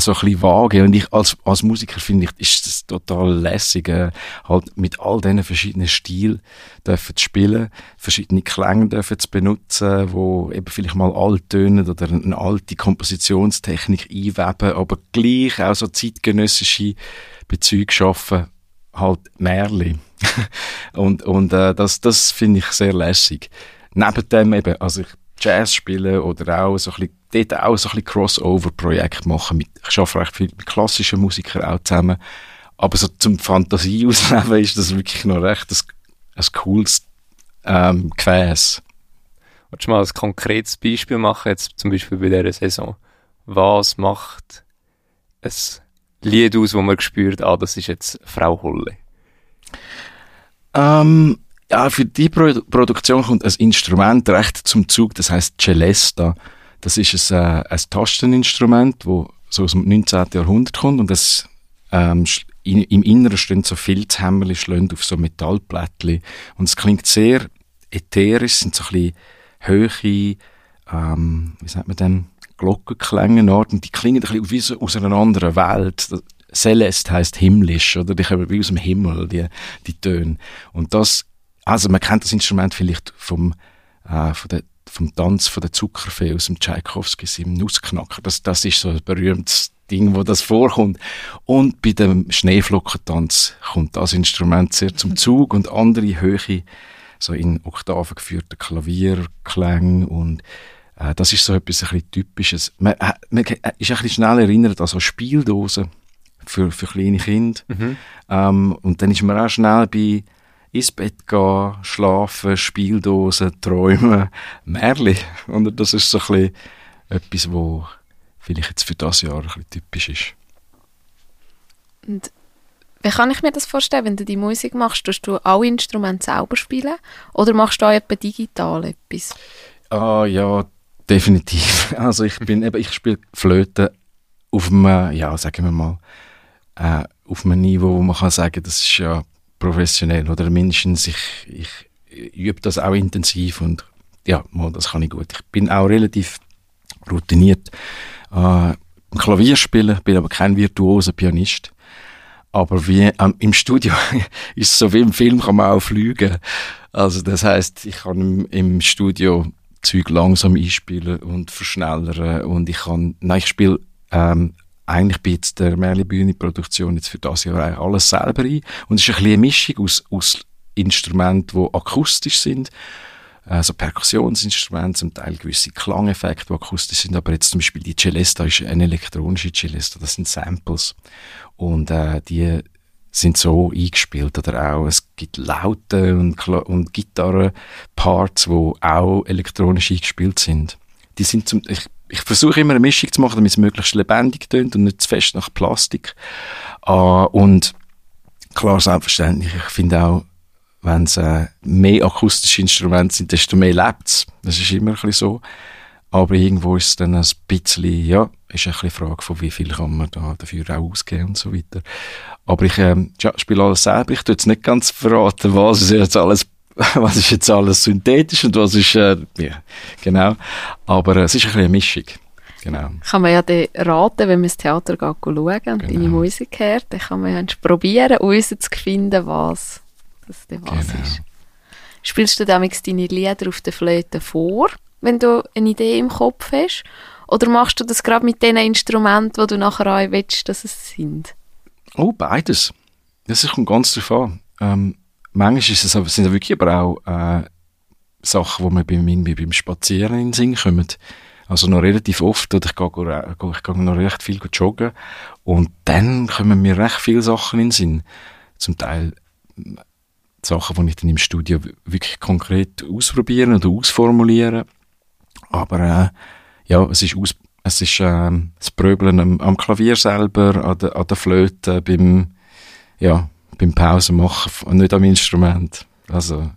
so ein bisschen vage. Und ich als, als Musiker finde ich, ist das total lässig, äh, halt mit all diesen verschiedenen Stilen dürfen zu spielen, verschiedene Klänge dürfen zu benutzen, wo eben vielleicht mal alt tönen oder eine alte Kompositionstechnik einweben, aber gleich auch so zeitgenössische Bezüge schaffen, halt Märli. und und äh, das, das finde ich sehr lässig. Neben dem eben, also ich Jazz spielen oder auch so ein bisschen, dort auch so ein bisschen Crossover-Projekt machen. Mit, ich arbeite recht viel mit klassischen Musikern auch zusammen. Aber so zum Fantasie ausleben ist das wirklich noch recht ein, ein cooles ähm, Gefäß. Willst du mal ein konkretes Beispiel machen, jetzt zum Beispiel bei dieser Saison? Was macht ein Lied aus, wo man spürt, ah, das ist jetzt Frau Holle? Ähm, ja, für die Pro Produktion kommt ein Instrument recht zum Zug, das heißt Celesta. Das ist ein, äh, ein Tasteninstrument, wo so aus dem 19. Jahrhundert kommt und das ähm, in, im Inneren stehen so Filzhämmerli schlönd auf so Metallplättchen und es klingt sehr ätherisch, sind so ein bisschen höhere, ähm, wie sagt man denn, Glockenklänge und die klingen ein bisschen wie so aus einer anderen Welt. Celeste heißt himmlisch, oder? Die kommen wie aus dem Himmel, die, die Töne. Und das, also man kennt das Instrument vielleicht vom, äh, von der, vom Tanz von der Zuckerfee aus dem Tchaikovsky, im Nussknacker. Das, das ist so ein berühmtes Ding, wo das vorkommt. Und bei dem Schneeflockentanz kommt das Instrument sehr zum Zug und andere Höhe, so in Oktaven geführte Klavierklänge und äh, das ist so etwas ein bisschen Typisches. Man, äh, man ist ein bisschen schnell erinnert an so Spieldosen für, für kleine Kinder. Mhm. Ähm, und dann ist man auch schnell bei ins Bett gehen, schlafen, Spieldosen, träumen, Märli. Und das ist so ein bisschen etwas, wo vielleicht jetzt für das Jahr ein bisschen typisch ist. Und wie kann ich mir das vorstellen, wenn du die Musik machst? Tust du alle Instrumente selber spielen oder machst du auch etwa digital etwas? Ah ja, definitiv. Also ich bin eben, ich spiele Flöte auf einem, ja, sagen wir mal, äh, auf einem Niveau, wo man kann sagen, das ist ja professionell oder mindestens ich, ich übe das auch intensiv und ja, das kann ich gut. Ich bin auch relativ routiniert äh, Klavier spielen, bin aber kein virtuoser Pianist. Aber wie ähm, im Studio ist es so wie im Film kann man auch fliegen. Also das heißt, ich kann im, im Studio Zeug langsam einspielen und verschnellern und ich kann, nein, ich spiele ähm, eigentlich bei jetzt der Merli-Bühne-Produktion jetzt für das Jahr eigentlich alles selber ein und es ist ein bisschen eine Mischung aus, aus Instrumenten, die akustisch sind, also Perkussionsinstrumente, zum Teil gewisse Klangeffekte, die akustisch sind, aber jetzt zum Beispiel die Celesta ist eine elektronische Celesta, das sind Samples und äh, die sind so eingespielt oder auch es gibt Laute und, und Gitarrenparts, wo auch elektronisch eingespielt sind. Die sind zum, ich, ich versuche immer eine Mischung zu machen, damit es möglichst lebendig tönt und nicht zu fest nach Plastik. Uh, und klar, selbstverständlich, ich finde auch, wenn es äh, mehr akustische Instrumente sind, desto mehr lebt es. Das ist immer ein bisschen so. Aber irgendwo ist es dann ein bisschen, ja, ist ein bisschen Frage von wie viel kann man da dafür auch ausgeben und so weiter. Aber ich ähm, ja, spiele alles selber. Ich tue jetzt nicht ganz verraten, was ist jetzt alles was ist jetzt alles synthetisch und was ist, äh, ja, genau. Aber äh, es ist ein bisschen eine Mischung. Genau. Kann man ja dann raten, wenn man ins Theater geht, schauen und genau. deine Musik hört, dann kann man ja probieren, uns zu finden, was das was genau. ist. Spielst du damals deine Lieder auf der Flöte vor? wenn du eine Idee im Kopf hast? Oder machst du das gerade mit den Instrumenten, die du nachher auch willst, dass es sind? Oh, beides. Das kommt ganz darauf an. Ähm, manchmal ist es, sind es wirklich aber auch äh, Sachen, die mir beim, beim Spazieren in den Sinn kommen. Also noch relativ oft, oder ich gehe, ich gehe noch recht viel joggen und dann kommen mir recht viele Sachen in den Sinn. Zum Teil Sachen, die ich dann im Studio wirklich konkret ausprobieren oder ausformulieren. Aber äh, ja, es ist, aus, es ist äh, das Pröbeln am, am, Klavier selber, an der, an der Flöte, beim, ja, beim Pausenmachen und nicht am Instrument. Also,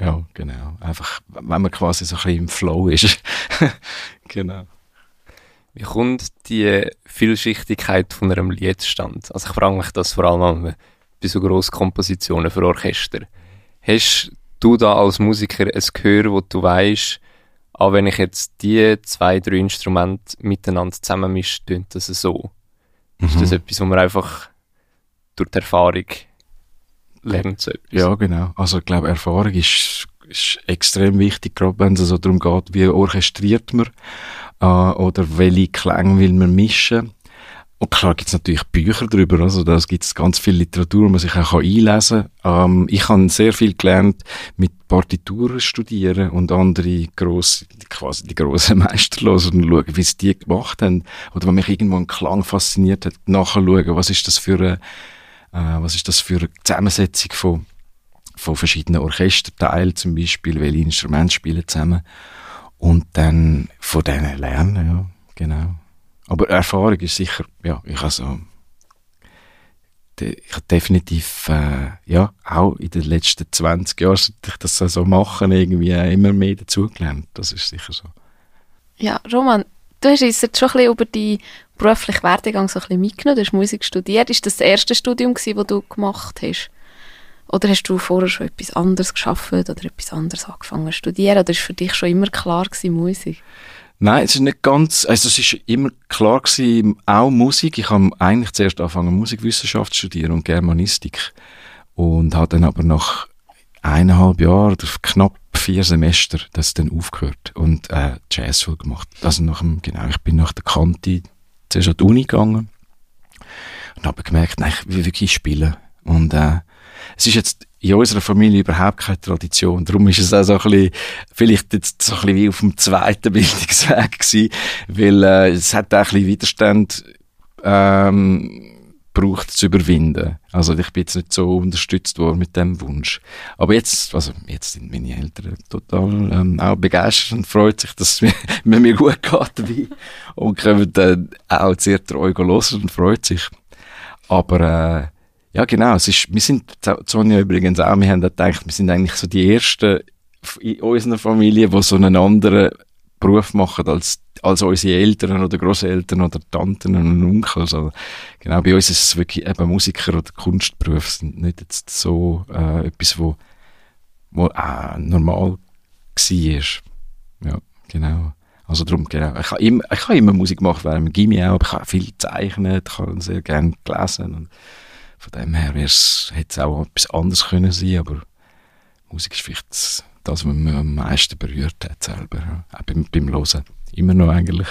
ja, genau. Einfach, wenn man quasi so ein bisschen im Flow ist. genau. Wie kommt die Vielschichtigkeit von einem Lied stand? Also ich frage mich das vor allem bei so grossen Kompositionen für Orchester. Hast du da als Musiker ein Gehör, wo du weißt, auch wenn ich jetzt die zwei, drei Instrumente miteinander zusammenmische, tönt das so. Mhm. Ist das mhm. etwas, wo man einfach durch die Erfahrung lernt? So ja, genau. Also ich glaube, Erfahrung ist, ist extrem wichtig, gerade wenn es so darum geht, wie orchestriert man äh, oder welche Klänge will man mischen. Und klar gibt es natürlich Bücher darüber, also da gibt es ganz viel Literatur, wo man sich auch einlesen kann. Ähm, ich habe sehr viel gelernt mit Partituren studieren und andere grosse, quasi die grossen Meister hören und schauen, wie sie die gemacht haben. Oder wenn mich irgendwo ein Klang fasziniert hat, nachher schauen, was ist das für eine, äh, was ist das für eine Zusammensetzung von von verschiedenen Orchesterteilen zum Beispiel, welche Instrumente spielen zusammen und dann von denen lernen, ja, genau. Aber Erfahrung ist sicher, ja, ich also ich habe definitiv, äh, ja, auch in den letzten 20 Jahren, ich das so machen, irgendwie immer mehr dazugelernt. Das ist sicher so. Ja, Roman, du hast uns jetzt schon ein bisschen über die berufliche Werdegang so ein bisschen mitgenommen. Du hast Musik studiert. Ist das das erste Studium gewesen, das du gemacht hast? Oder hast du vorher schon etwas anderes geschafft oder etwas anderes angefangen zu studieren? Oder ist für dich schon immer klar gewesen, Musik? Nein, es ist nicht ganz, also es ist immer klar gewesen, auch Musik. Ich habe eigentlich zuerst angefangen, Musikwissenschaft zu studieren und Germanistik. Und habe dann aber nach eineinhalb Jahren oder knapp vier Semester das dann aufgehört und äh, Jazzschule gemacht. Also nach dem, genau, ich bin nach der Kante zuerst an die Uni gegangen und habe gemerkt, nein, ich will wirklich spielen. Und äh, es ist jetzt in unserer Familie überhaupt keine Tradition. Darum ist es auch so ein bisschen, vielleicht jetzt so ein bisschen wie auf dem zweiten Bildungsweg gewesen, weil äh, es hat auch ein bisschen Widerstand ähm, braucht zu überwinden. Also ich bin jetzt nicht so unterstützt worden mit dem Wunsch. Aber jetzt, also jetzt sind meine Eltern total ähm, auch begeistert und freut sich, dass es mir, gut geht dabei und können dann auch sehr treu hören und freut sich. Aber äh, ja, genau. Es ist, wir sind, Sonja übrigens auch, wir haben gedacht, wir sind eigentlich so die Ersten in unserer Familie, die so einen anderen Beruf machen als, als unsere Eltern oder Großeltern oder Tanten und Onkel. Also, genau, bei uns ist es wirklich eben Musiker oder Kunstberufe sind nicht jetzt so äh, etwas, wo, wo äh, normal war. Ja, genau. Also darum, genau. Ich habe immer, ich habe immer Musik gemacht während dem Gimmi auch, aber ich habe viel gezeichnet, ich habe sehr gerne gelesen und von dem her hätte es auch etwas anderes können sein, aber Musik ist vielleicht das, was mich am meisten berührt hat selber, auch beim, beim Hören. Immer noch eigentlich.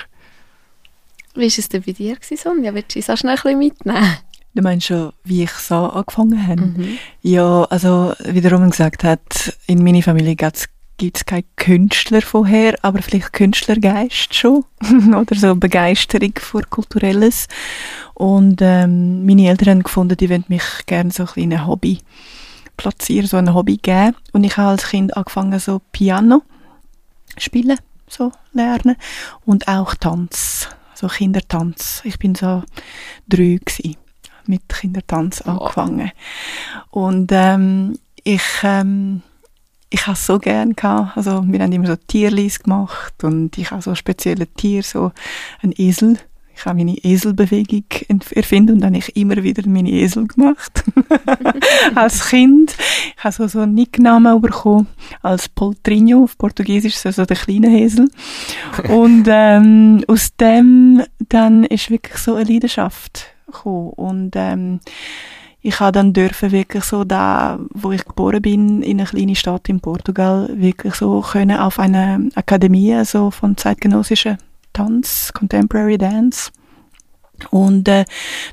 Wie war es denn bei dir, Sonja? Willst du uns auch schnell ein bisschen mitnehmen? Du meinst schon, wie ich so angefangen habe? Mhm. Ja, also wie der Roman gesagt hat, in meiner Familie gibt es keinen Künstler vorher, aber vielleicht Künstlergeist schon oder so Begeisterung vor Kulturelles. Und ähm, meine Eltern haben gefunden, die wollen mich gerne so ein ein Hobby platzieren, so ein Hobby geben. Und ich habe als Kind angefangen, so Piano spielen, so lernen. Und auch Tanz, so Kindertanz. Ich bin so drei gewesen, mit Kindertanz angefangen. Und ähm, ich... Ähm, ich habe es so gerne gehabt. Also, wir haben immer so Tierlis gemacht und ich habe so spezielle Tier, so ein Esel ich habe meine Eselbewegung erfinden und dann habe ich immer wieder meine Esel gemacht. als Kind. Ich habe so, so einen Nicknamen bekommen als Poltrinho auf Portugiesisch, so der kleine Esel. und ähm, aus dem dann ist wirklich so eine Leidenschaft gekommen. Und ähm, ich habe dann dürfen wirklich so da, wo ich geboren bin, in einer kleinen Stadt in Portugal, wirklich so können auf eine Akademie so von zeitgenössischen Tanz, Contemporary Dance. Und äh,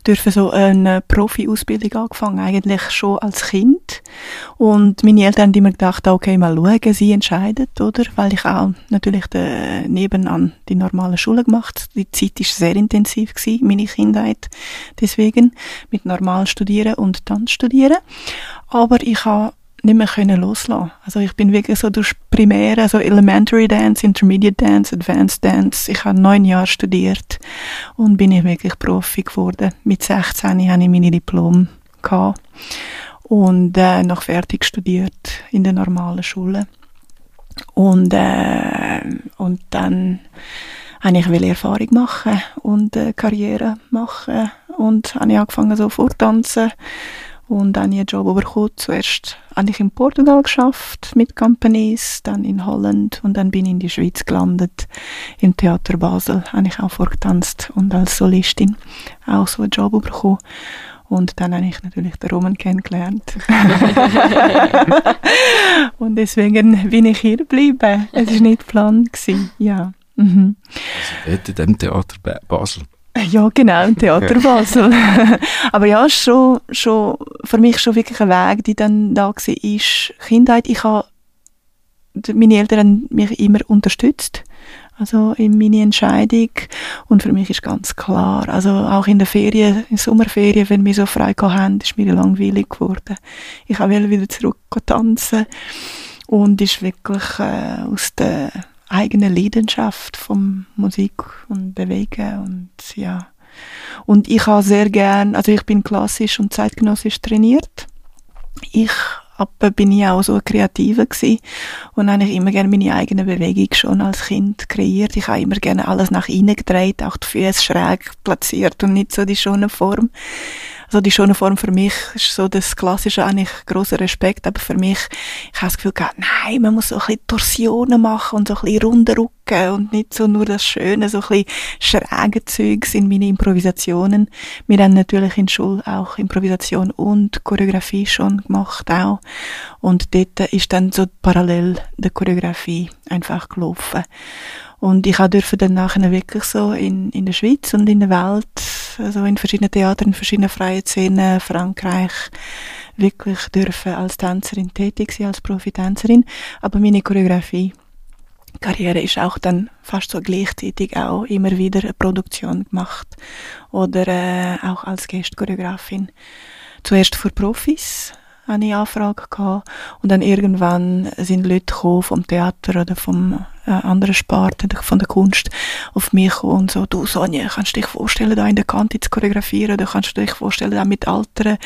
dürfen so eine Profi-Ausbildung angefangen, eigentlich schon als Kind. Und meine Eltern haben immer gedacht, okay, mal schauen, sie entscheidet, oder? Weil ich auch natürlich de, nebenan die normale Schule gemacht. Die Zeit ist sehr intensiv gewesen, meine Kindheit. Deswegen mit normal studieren und Tanz studieren. Aber ich habe nicht mehr können loslassen. Also ich bin wirklich so durch Primäre, also Elementary Dance, Intermediate Dance, Advanced Dance. Ich habe neun Jahre studiert und bin ich wirklich Profi geworden. Mit 16 hatte ich meine Diplom gehabt und äh, noch fertig studiert in der normalen Schule. Und, äh, und dann habe ich Erfahrung machen und äh, Karriere machen und habe angefangen so vortanzen und dann einen Job bekommen. Zuerst habe ich in Portugal geschafft mit Companies, dann in Holland und dann bin ich in die Schweiz gelandet. Im Theater Basel habe ich auch vorgetanzt und als Solistin auch so einen Job bekommen. Und dann habe ich natürlich den Roman kennengelernt. und deswegen bin ich hier geblieben. Es war nicht geplant. Ja. Mhm. Also dort in dem Theater Basel? Ja, genau, im Theater Basel. Aber ja, schon, schon, für mich schon wirklich ein Weg, der dann da war, ist Kindheit. Ich habe, meine Eltern haben mich immer unterstützt. also in meine Entscheidung. Und für mich ist ganz klar, also auch in der Ferien, in Sommerferien, wenn wir so frei haben, ist mir langweilig geworden. Ich will wieder zurück tanzen und ist wirklich äh, aus der eigenen Leidenschaft von Musik und Bewegen und ja. Und ich habe sehr gern, also ich bin klassisch und zeitgenössisch trainiert. Ich aber bin ich auch so ein Kreativer gewesen und eigentlich immer gerne meine eigene Bewegung schon als Kind kreiert. Ich habe immer gerne alles nach innen gedreht, auch die Füße schräg platziert und nicht so die schöne Form. Also die schöne Form für mich ist so das Klassische eigentlich großer Respekt, aber für mich, ich habe das Gefühl gehabt, nein, man muss so ein bisschen Torsionen machen und so ein bisschen runden Rücken und nicht so nur das Schöne, so ein bisschen schräge Zeugs in meine Improvisationen. Wir haben natürlich in Schule auch Improvisation und Choreografie schon gemacht auch und dort ist dann so parallel die Choreografie einfach gelaufen. Und ich durfte dann nachher wirklich so in, in der Schweiz und in der Welt, also in verschiedenen Theatern, in verschiedenen freien Szenen, Frankreich, wirklich dürfen als Tänzerin tätig sein, als Profitänzerin. Aber meine Choreografie, Karriere ist auch dann fast so gleichzeitig auch immer wieder eine Produktion gemacht oder äh, auch als Gastchoreografin. Zuerst für Profis, eine Anfrage gehabt. Und dann irgendwann sind Leute vom Theater oder vom äh, anderen Sparten, von der Kunst, auf mich gekommen und so, du Sonja, kannst du dich vorstellen, da in der Kante zu choreografieren oder kannst du dich vorstellen, da mit älteren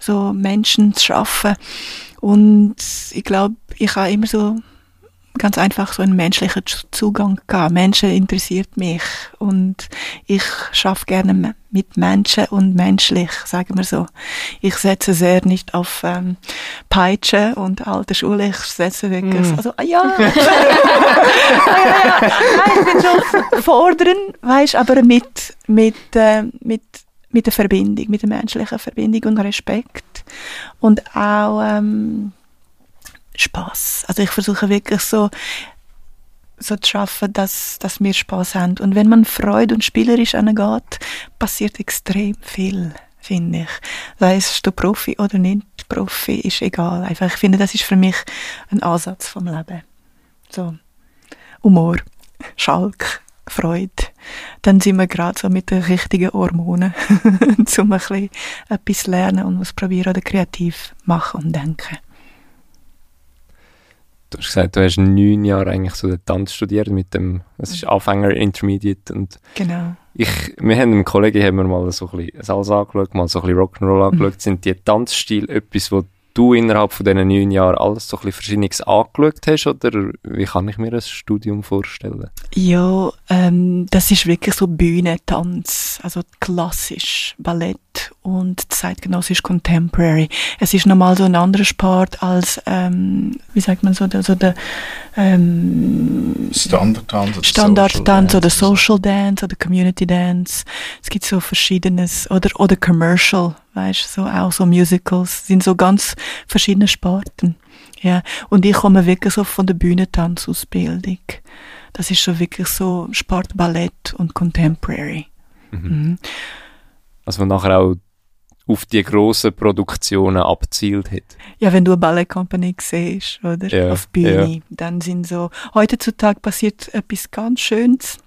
so Menschen zu arbeiten? Und ich glaube, ich habe immer so ganz einfach so einen menschlichen Zugang gehabt. Menschen interessiert mich und ich schaffe gerne mit Menschen und menschlich, sagen wir so. Ich setze sehr nicht auf ähm, Peitsche und alte Schule, ich setze wirklich, mm. also, ah, ja. ja, ja. Nein, ich bin schon fordern, weißt, aber mit, mit, äh, mit, mit der Verbindung, mit der menschlichen Verbindung und Respekt und auch, ähm, Spaß. Also ich versuche wirklich so so zu schaffen, dass, dass wir Spaß haben. Und wenn man Freude und spielerisch angeht, passiert extrem viel, finde ich. Sei es du Profi oder nicht Profi, ist egal. Einfach, ich finde, das ist für mich ein Ansatz vom Leben. So, Humor, Schalk, Freude. Dann sind wir gerade so mit den richtigen Hormonen, um ein bisschen etwas lernen und was probieren oder kreativ machen und denken. Du hast gesagt, du hast neun Jahre eigentlich so den Tanz studiert mit dem, das ist Anfänger, Intermediate und genau. ich, wir haben einem Kollegen haben wir mal so ein bisschen Salsa angeschaut, mal so ein bisschen Rock'n'Roll angeschaut. Mhm. Sind die Tanzstil etwas, wo du innerhalb von diesen neun Jahren alles so ein bisschen Verschiedenes angeschaut hast oder wie kann ich mir das Studium vorstellen? Ja, ähm, das ist wirklich so Bühnentanz, also klassisch Ballett und zeitgenössisch Contemporary. Es ist nochmal so ein anderer Sport als, ähm, wie sagt man so, der, so der ähm, Standardtanz oder Standardtanz oder Social Dance oder Community Dance. Es gibt so verschiedenes oder oder Commercial, weißt so auch so Musicals sind so ganz verschiedene Sporten. Ja, und ich komme wirklich so von der Bühnentanzausbildung. Das ist so wirklich so Sport, Ballett und Contemporary. Mhm. Mhm. Also nachher auch auf die grossen Produktionen abzielt hat. Ja, wenn du eine Ballettkompanie siehst, oder? Ja, auf Bühne, ja. dann sind so, heutzutage passiert etwas ganz Schönes.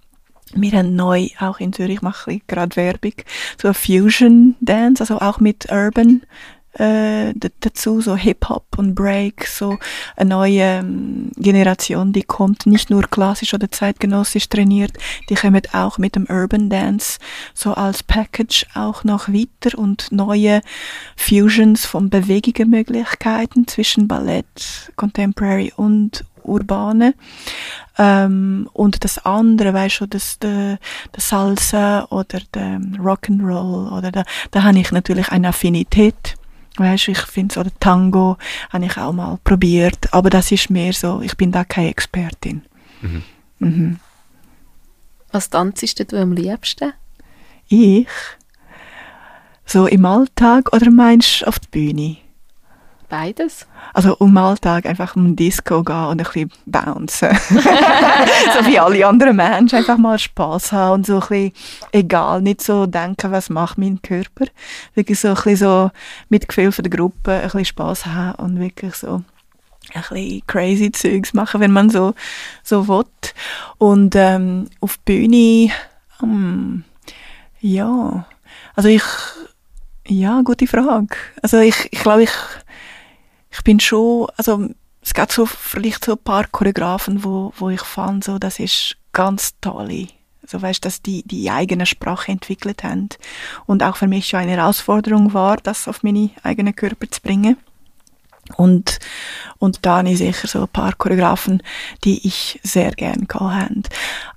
Wir haben neu, auch in Zürich mache ich gerade Werbung, so ein Fusion Dance, also auch mit Urban äh, dazu, so Hip-Hop und Break, so eine neue ähm, Generation, die kommt, nicht nur klassisch oder zeitgenössisch trainiert, die kommen auch mit dem Urban Dance so als Package auch noch weiter und neue Fusions von Bewegungsmöglichkeiten zwischen Ballett, Contemporary und Urbane. Ähm, und das andere, weißt du, das, der, der Salsa oder der Rock'n'Roll oder da, da habe ich natürlich eine Affinität Weißt, ich finde so, der Tango habe ich auch mal probiert, aber das ist mehr so, ich bin da keine Expertin. Mhm. Mhm. Was tanzest du am liebsten? Ich? So im Alltag oder meinst du auf die Bühne? Beides. Also um Alltag einfach um Disco gehen und ein bisschen bouncen. so wie alle anderen Menschen, einfach mal Spass haben und so ein bisschen, egal, nicht so denken, was macht mein Körper. Wirklich so ein bisschen so mit Gefühl von der Gruppe ein bisschen Spass haben und wirklich so ein bisschen crazy Zeugs machen, wenn man so, so will. Und ähm, auf Bühne, ähm, ja, also ich, ja, gute Frage. Also ich, ich glaube, ich, ich bin schon, also es gibt so vielleicht so ein paar Choreografen, wo, wo ich fand, so, das ist ganz tolle. So weißt, dass die die eigene Sprache entwickelt haben und auch für mich schon eine Herausforderung war, das auf meine eigenen Körper zu bringen. Und, und da habe ich sicher so ein paar Choreografen, die ich sehr gern haben.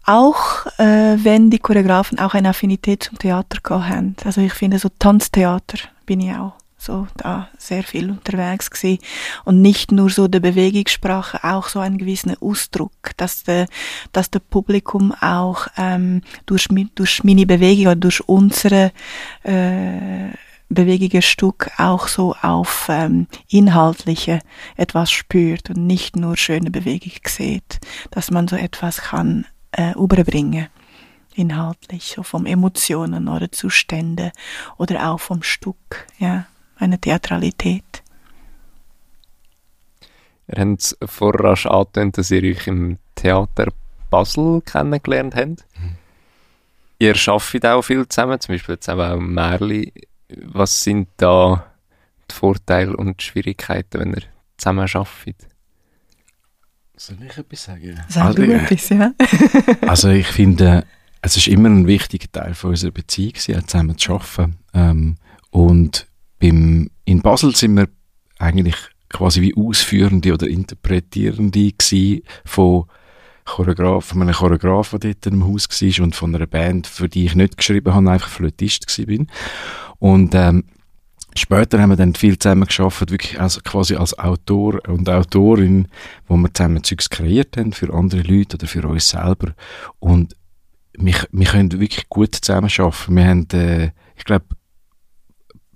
Auch äh, wenn die Choreografen auch eine Affinität zum Theater haben. Also ich finde so Tanztheater bin ich auch so da sehr viel unterwegs gewesen. und nicht nur so der Bewegungssprache, auch so einen gewissen Ausdruck, dass der, dass der Publikum auch ähm, durch, durch meine Bewegung oder durch unsere äh, bewegige Stück auch so auf ähm, inhaltliche etwas spürt und nicht nur schöne Bewegung sieht, dass man so etwas kann äh, überbringen inhaltlich, so vom Emotionen oder Zustände oder auch vom Stück, ja, eine Theatralität. Ihr habt vorher schon angetönt, dass ihr euch im Theater Basel kennengelernt habt. Mhm. Ihr arbeitet auch viel zusammen, zum Beispiel zusammen auch Märli was sind da die Vorteile und die Schwierigkeiten, wenn ihr zusammen arbeitet? Soll ich etwas sagen? Sag also, du etwas, ja. also ich finde, es ist immer ein wichtiger Teil von unserer Beziehung, zusammen zu arbeiten. Ähm, und beim, in Basel sind wir eigentlich quasi wie Ausführende oder Interpretierende von Choreograf, von einem Choreograf, der dort im Haus war und von einer Band, für die ich nicht geschrieben habe, einfach Flötist war. Und ähm, später haben wir dann viel zusammen geschafft, wirklich als, quasi als Autor und Autorin, wo wir zusammen Zeugs kreiert haben für andere Leute oder für uns selber. Und wir, wir können wirklich gut zusammen arbeiten. Wir haben, äh, ich glaube,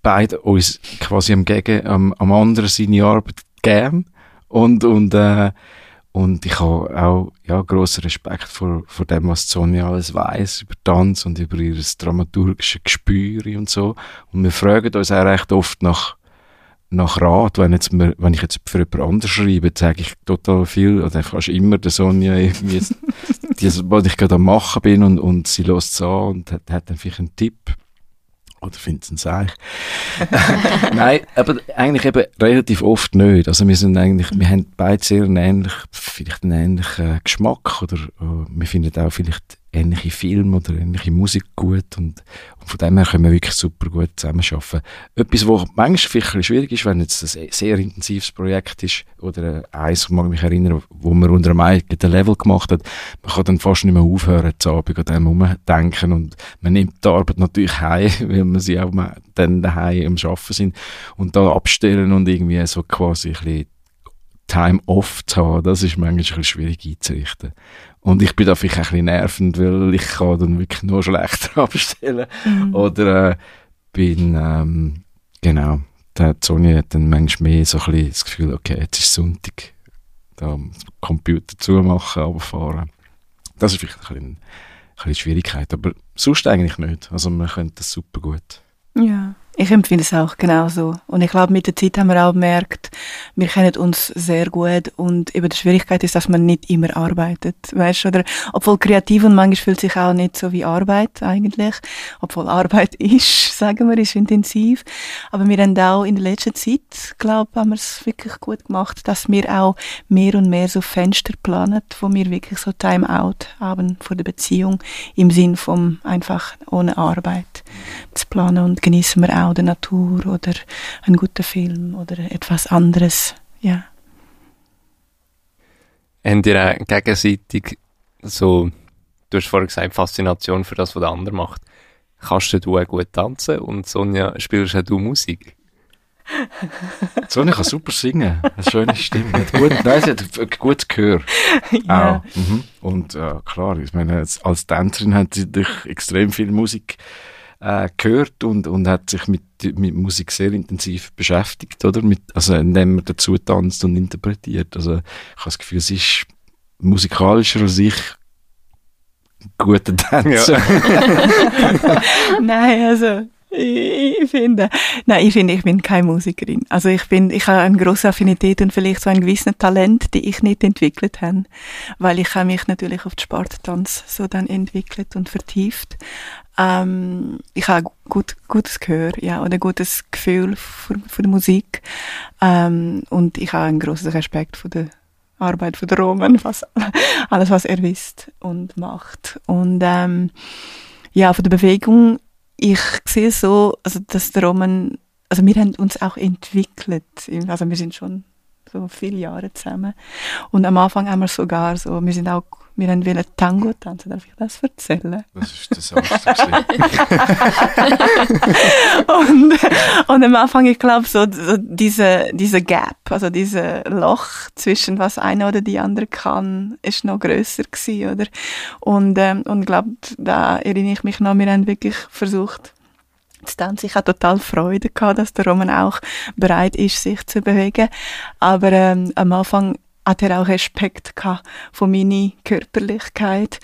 beide uns quasi am, Gegen, am, am anderen seine Arbeit gern und, und äh, und ich habe auch ja, grossen Respekt vor, vor dem, was Sonja alles weiß über Tanz und über ihr dramaturgische Gespür und so. Und wir fragen uns auch recht oft nach, nach Rat. Wenn, jetzt mir, wenn ich jetzt für jemand anderes schreibe, sage ich total viel, oder fast immer der Sonja irgendwie, die, was ich gerade am Machen bin und, und sie lässt es an und hat, hat dann vielleicht einen Tipp. Oder findet es ein Nein, aber eigentlich eben relativ oft nicht. Also wir sind eigentlich, wir haben beide sehr ähnlich, vielleicht einen ähnlichen Geschmack oder uh, wir finden auch vielleicht ähnliche Filme oder ähnliche Musik gut und, und von dem her können wir wirklich super gut zusammenarbeiten. Etwas, was manchmal vielleicht ein schwierig ist, wenn jetzt ein sehr intensives Projekt ist oder eins, mag mich erinnern, wo man unter einem eigenen Level gemacht hat, man kann dann fast nicht mehr aufhören, zu Abend an dem umdenken und man nimmt die Arbeit natürlich heim, weil man sie auch dann daheim am Arbeiten sind und da abstellen und irgendwie so quasi ein bisschen Time off zu haben, das ist manchmal ein bisschen schwierig einzurichten. Und ich bin da vielleicht ein bisschen nervend, weil ich kann dann wirklich nur schlechter abstellen. Mhm. Oder äh, bin, ähm, genau, der Sony hat dann manchmal mehr so ein bisschen das Gefühl, okay, jetzt ist Sonntag, da Computer zumachen, runterfahren. Das ist vielleicht ein bisschen, ein bisschen Schwierigkeit, aber sonst eigentlich nicht. Also man könnte das super gut. Ja. Ich empfinde es auch genauso. Und ich glaube, mit der Zeit haben wir auch gemerkt, wir kennen uns sehr gut und eben die Schwierigkeit ist, dass man nicht immer arbeitet, weißt oder obwohl kreativ und manchmal fühlt sich auch nicht so wie Arbeit eigentlich, obwohl Arbeit ist, sagen wir, ist intensiv. Aber wir haben auch in der letzten Zeit, glaube haben wir es wirklich gut gemacht, dass wir auch mehr und mehr so Fenster planen, wo wir wirklich so Time Out haben vor der Beziehung im Sinn vom einfach ohne Arbeit zu planen und genießen wir auch die Natur oder einen guten Film oder etwas anderes, ja. Habt ihr auch gegenseitig so, du hast vorhin gesagt, Faszination für das, was der andere macht. Kannst du auch gut tanzen und Sonja, spielst du Musik? Sonja kann super singen, eine schöne Stimme, hat gut, nein, sie hat ein gutes Gehör. Ja. Auch. Mhm. Und äh, klar, ich meine, als Tänzerin hat sie durch extrem viel Musik äh, gehört und, und hat sich mit, mit Musik sehr intensiv beschäftigt, oder? Mit, also, indem man dazu tanzt und interpretiert. Also, ich habe das Gefühl, es ist musikalischer als ich guter Tänzer. Ja. Nein, also, ich, finde, nein, ich finde, ich bin keine Musikerin. Also ich bin, ich habe eine grosse Affinität und vielleicht so ein gewisses Talent, die ich nicht entwickelt habe, weil ich habe mich natürlich auf den Sporttanz so dann entwickelt und vertieft. Ähm, ich habe gut, gutes Gehör, ja, oder gutes Gefühl für, für die Musik. Ähm, und ich habe einen großen Respekt für die Arbeit von der Roman, was, alles, was er wisst und macht. Und ähm, ja, von der Bewegung, ich sehe so, also dass der Roman, also wir haben uns auch entwickelt, also wir sind schon so viele Jahre zusammen. Und am Anfang haben wir sogar so, wir sind auch wir wollen Tango tanzen, darf ich das erzählen? Das ist das und, und am Anfang, ich glaube, so, so diese, diese Gap, also diese Loch zwischen was einer oder die andere kann, ist noch grösser gewesen, oder? Und, ähm, und glaube, da erinnere ich mich noch, wir haben wirklich versucht, tanzen. Ich hatte total Freude gehabt, dass der Roman auch bereit ist, sich zu bewegen. Aber ähm, am Anfang hat er auch Respekt gehabt von meiner Körperlichkeit.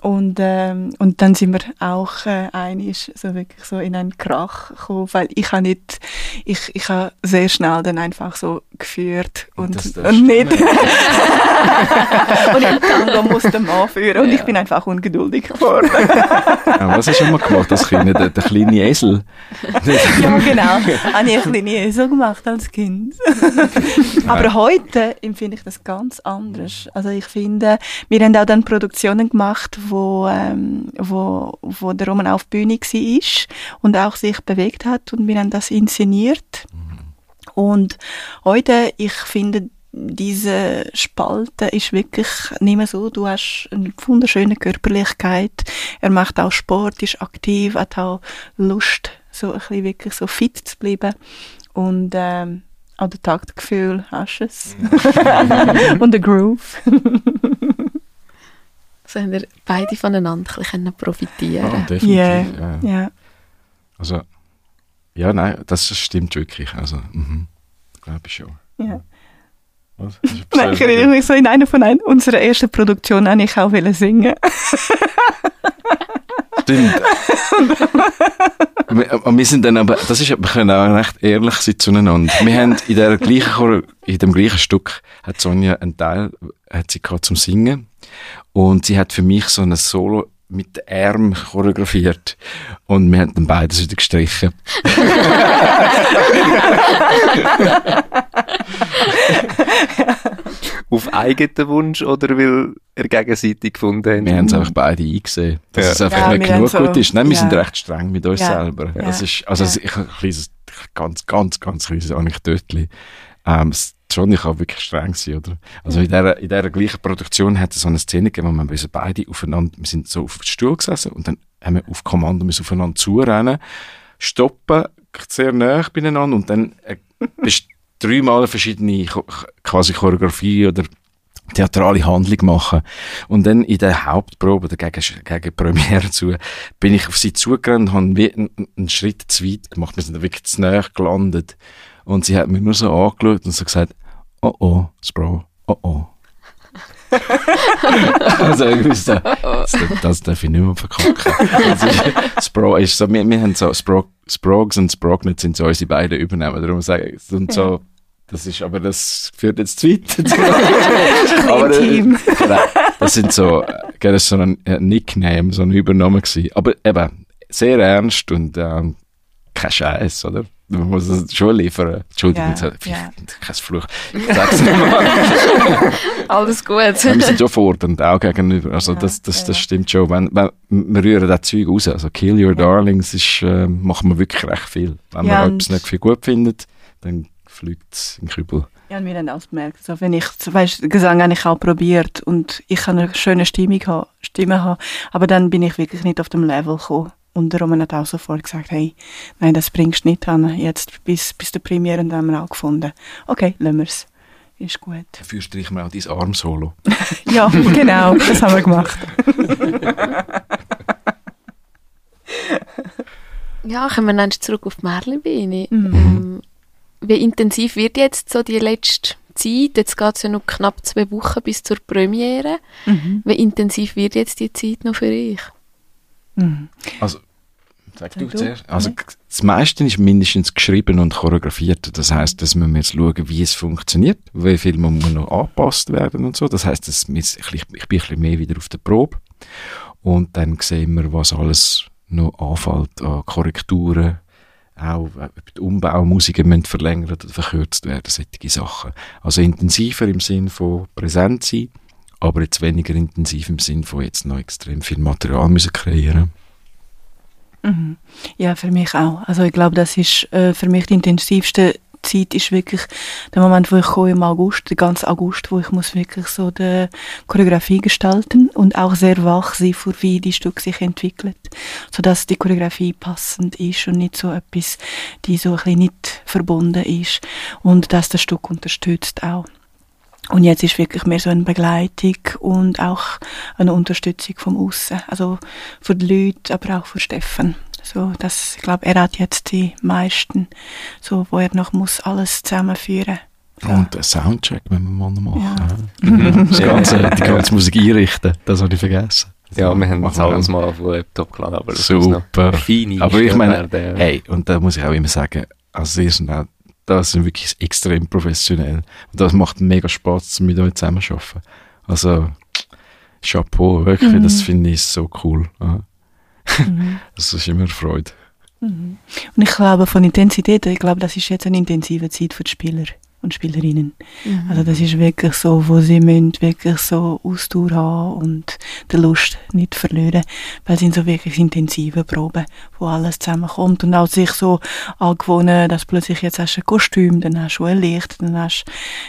Und, ähm, und dann sind wir auch äh, einig so wirklich so in einen Krach gekommen, weil ich habe nicht, ich, ich habe sehr schnell dann einfach so geführt und, Das- das und nicht. und im Tango musste man führen und ich bin einfach ungeduldig geworden. Ja, was hast du immer gemacht als Kind? Der, der kleine Esel? ja, genau. Habe ich ein bisschen so gemacht als Kind. Aber heute empfinde ich das ganz anders. Also ich finde, wir haben auch dann Produktionen gemacht, wo, ähm, wo, wo der Roman auf Bühne war und auch sich bewegt hat und wir haben das inszeniert. Und heute, ich finde, diese Spalte ist wirklich nicht mehr so. Du hast eine wunderschöne Körperlichkeit. Er macht auch Sport, ist aktiv, hat auch Lust, so ein bisschen wirklich so fit zu bleiben. Und ähm, auch das Taktgefühl hast du es. Und der Groove. So haben wir beide voneinander ein bisschen Ja, profitieren definitiv. Yeah. Ja. Ja. Also, ja, nein, das stimmt wirklich. Also, mhm. glaube ich schon. ja. Was? Du etwas Nein, ich erinnere mich so in einer von ein, unserer ersten Produktionen habe ich auch wollen singen. Stimmt. wir, wir sind dann aber, das ist, wir können auch recht ehrlich sein zueinander. Wir haben in der gleichen, in dem gleichen Stück hat Sonja einen Teil, hat sie gehabt zum Singen. Und sie hat für mich so ein Solo mit den Armen choreografiert. Und wir haben dann beides wieder gestrichen. Auf eigenen Wunsch oder weil er gegenseitig gefunden hat? Wir haben es einfach beide eingesehen, dass Ja. es einfach Ja, nicht genug so- gut ist. Nein, wir ja. sind recht streng mit uns Ja. selber. Ja. Das ist, also Ja. ich habe ein kleines, ganz, ganz, ganz kleines Anekdötchen. Ähm, schon, habe wirklich streng sein, oder? Also in dieser, in dieser gleichen Produktion hat es so eine Szene gegeben, wo wir beide aufeinander, wir sind so auf den Stuhl gesessen und dann haben wir auf Kommando müssen aufeinander zurennen, stoppen, sehr nah beieinander und dann äh, dreimal verschiedene quasi Choreografie oder theatrale Handlung machen. Und dann in der Hauptprobe oder gegen, gegen Premiere zu, bin ich auf sie zugerannt und habe einen, einen Schritt zu weit gemacht. Wir sind wirklich zu nahe gelandet. Und sie hat mich nur so angeschaut und so gesagt, oh oh, Spro, oh oh. also irgendwie so, das, das darf ich nicht mehr verkacken. Spro ist so, wir, wir haben so, Spro, Sprogs und Sprognets sind so unsere beiden Übernahmen. Darum sage ich, und so, das ist, aber das führt jetzt zu weit. aber das, intim. genau, das sind so, das ist so ein äh, Nickname, so ein Übernahme gewesen. Aber eben, sehr ernst und ähm, kein Scheiß, oder? Man muss es schon liefern. Entschuldigung, Ja, ja. kein Fluch. Ich sag's nochmal. Alles gut. Ja, wir sind schon fordernd, auch gegenüber. Also Ja, das, das, das stimmt schon. Wenn, wenn, wir rühren das Zeug raus. Also Kill Your Darlings ist, äh, machen wir wirklich recht viel. Wenn man etwas nicht viel gut findet, dann fliegt es in den Kübel. Ja, und wir haben auch gemerkt, so, wenn ich, weißt, Gesang habe ich auch probiert und ich kann eine schöne Stimme haben, Stimme haben, aber dann bin ich wirklich nicht auf dem Level gekommen. Und Roman hat auch sofort gesagt, hey, nein, das bringst du nicht an, jetzt bis, bis der Premiere, und dann haben wir auch gefunden, okay, lassen wir es. Ist gut. Dafür streichen wir auch dein Arm-Solo. Ja, genau, das haben wir gemacht. Ja, kommen wir dann zurück auf die Merlebeine. Mhm. Ähm, wie intensiv wird jetzt so die letzte Zeit? Jetzt geht es ja noch knapp zwei Wochen bis zur Premiere. Mhm. Wie intensiv wird jetzt die Zeit noch für euch? Mhm. Also, Sag du zuerst. Also, das meiste ist mindestens geschrieben und choreografiert. Das heißt, dass wir jetzt schauen, wie es funktioniert, wie viel muss noch angepasst werden und so. Das heißt, dass wir, ich, ich bin ein bisschen mehr wieder auf der Probe. Und dann sehen wir, was alles noch anfällt an Korrekturen. Auch äh, die Umbaumusiken müssen verlängert oder verkürzt werden, solche Sachen. Also intensiver im Sinn von präsent sein, aber jetzt weniger intensiv im Sinn von jetzt noch extrem viel Material müssen kreieren Mhm. Ja, für mich auch. Also ich glaube, das ist äh, für mich die intensivste Zeit ist wirklich der Moment, wo ich komme im August, der ganze August, wo ich muss wirklich so die Choreografie gestalten und auch sehr wach sein, für wie die Stück sich entwickelt, so dass die Choreografie passend ist und nicht so etwas, die so ein bisschen nicht verbunden ist und dass das Stück unterstützt auch. Und jetzt ist wirklich mehr so eine Begleitung und auch eine Unterstützung vom Aussen. Also für die Leute, aber auch für Steffen. So, das, ich glaube, er hat jetzt die meisten, so, wo er noch muss alles zusammenführen. Ja. Und den Soundcheck wenn wir mal noch machen. Ja. Mhm. das ganze, die ganze Musik einrichten, das habe ich vergessen. Ja, wir haben das alles mal auf den Laptop geladen, aber das Super. aber ich meine, hey, und da muss ich auch immer sagen, also sie sind das sind wirklich extrem professionell. Und das macht mega Spaß, mit euch zusammen zu arbeiten. Also, Chapeau, wirklich, mhm. das finde ich so cool. Mhm. Das ist immer eine Freude. Mhm. Und ich glaube, von Intensität, ich glaube, das ist jetzt eine intensive Zeit für die Spieler und Spielerinnen. Mhm. Also das ist wirklich so, wo sie müssen wirklich so Ausdauer haben und die Lust nicht verlieren, weil es sind so wirklich intensive Proben, wo alles zusammenkommt und auch sich so angewohnen, dass plötzlich jetzt hast du ein Kostüm, dann hast du ein Licht, dann hast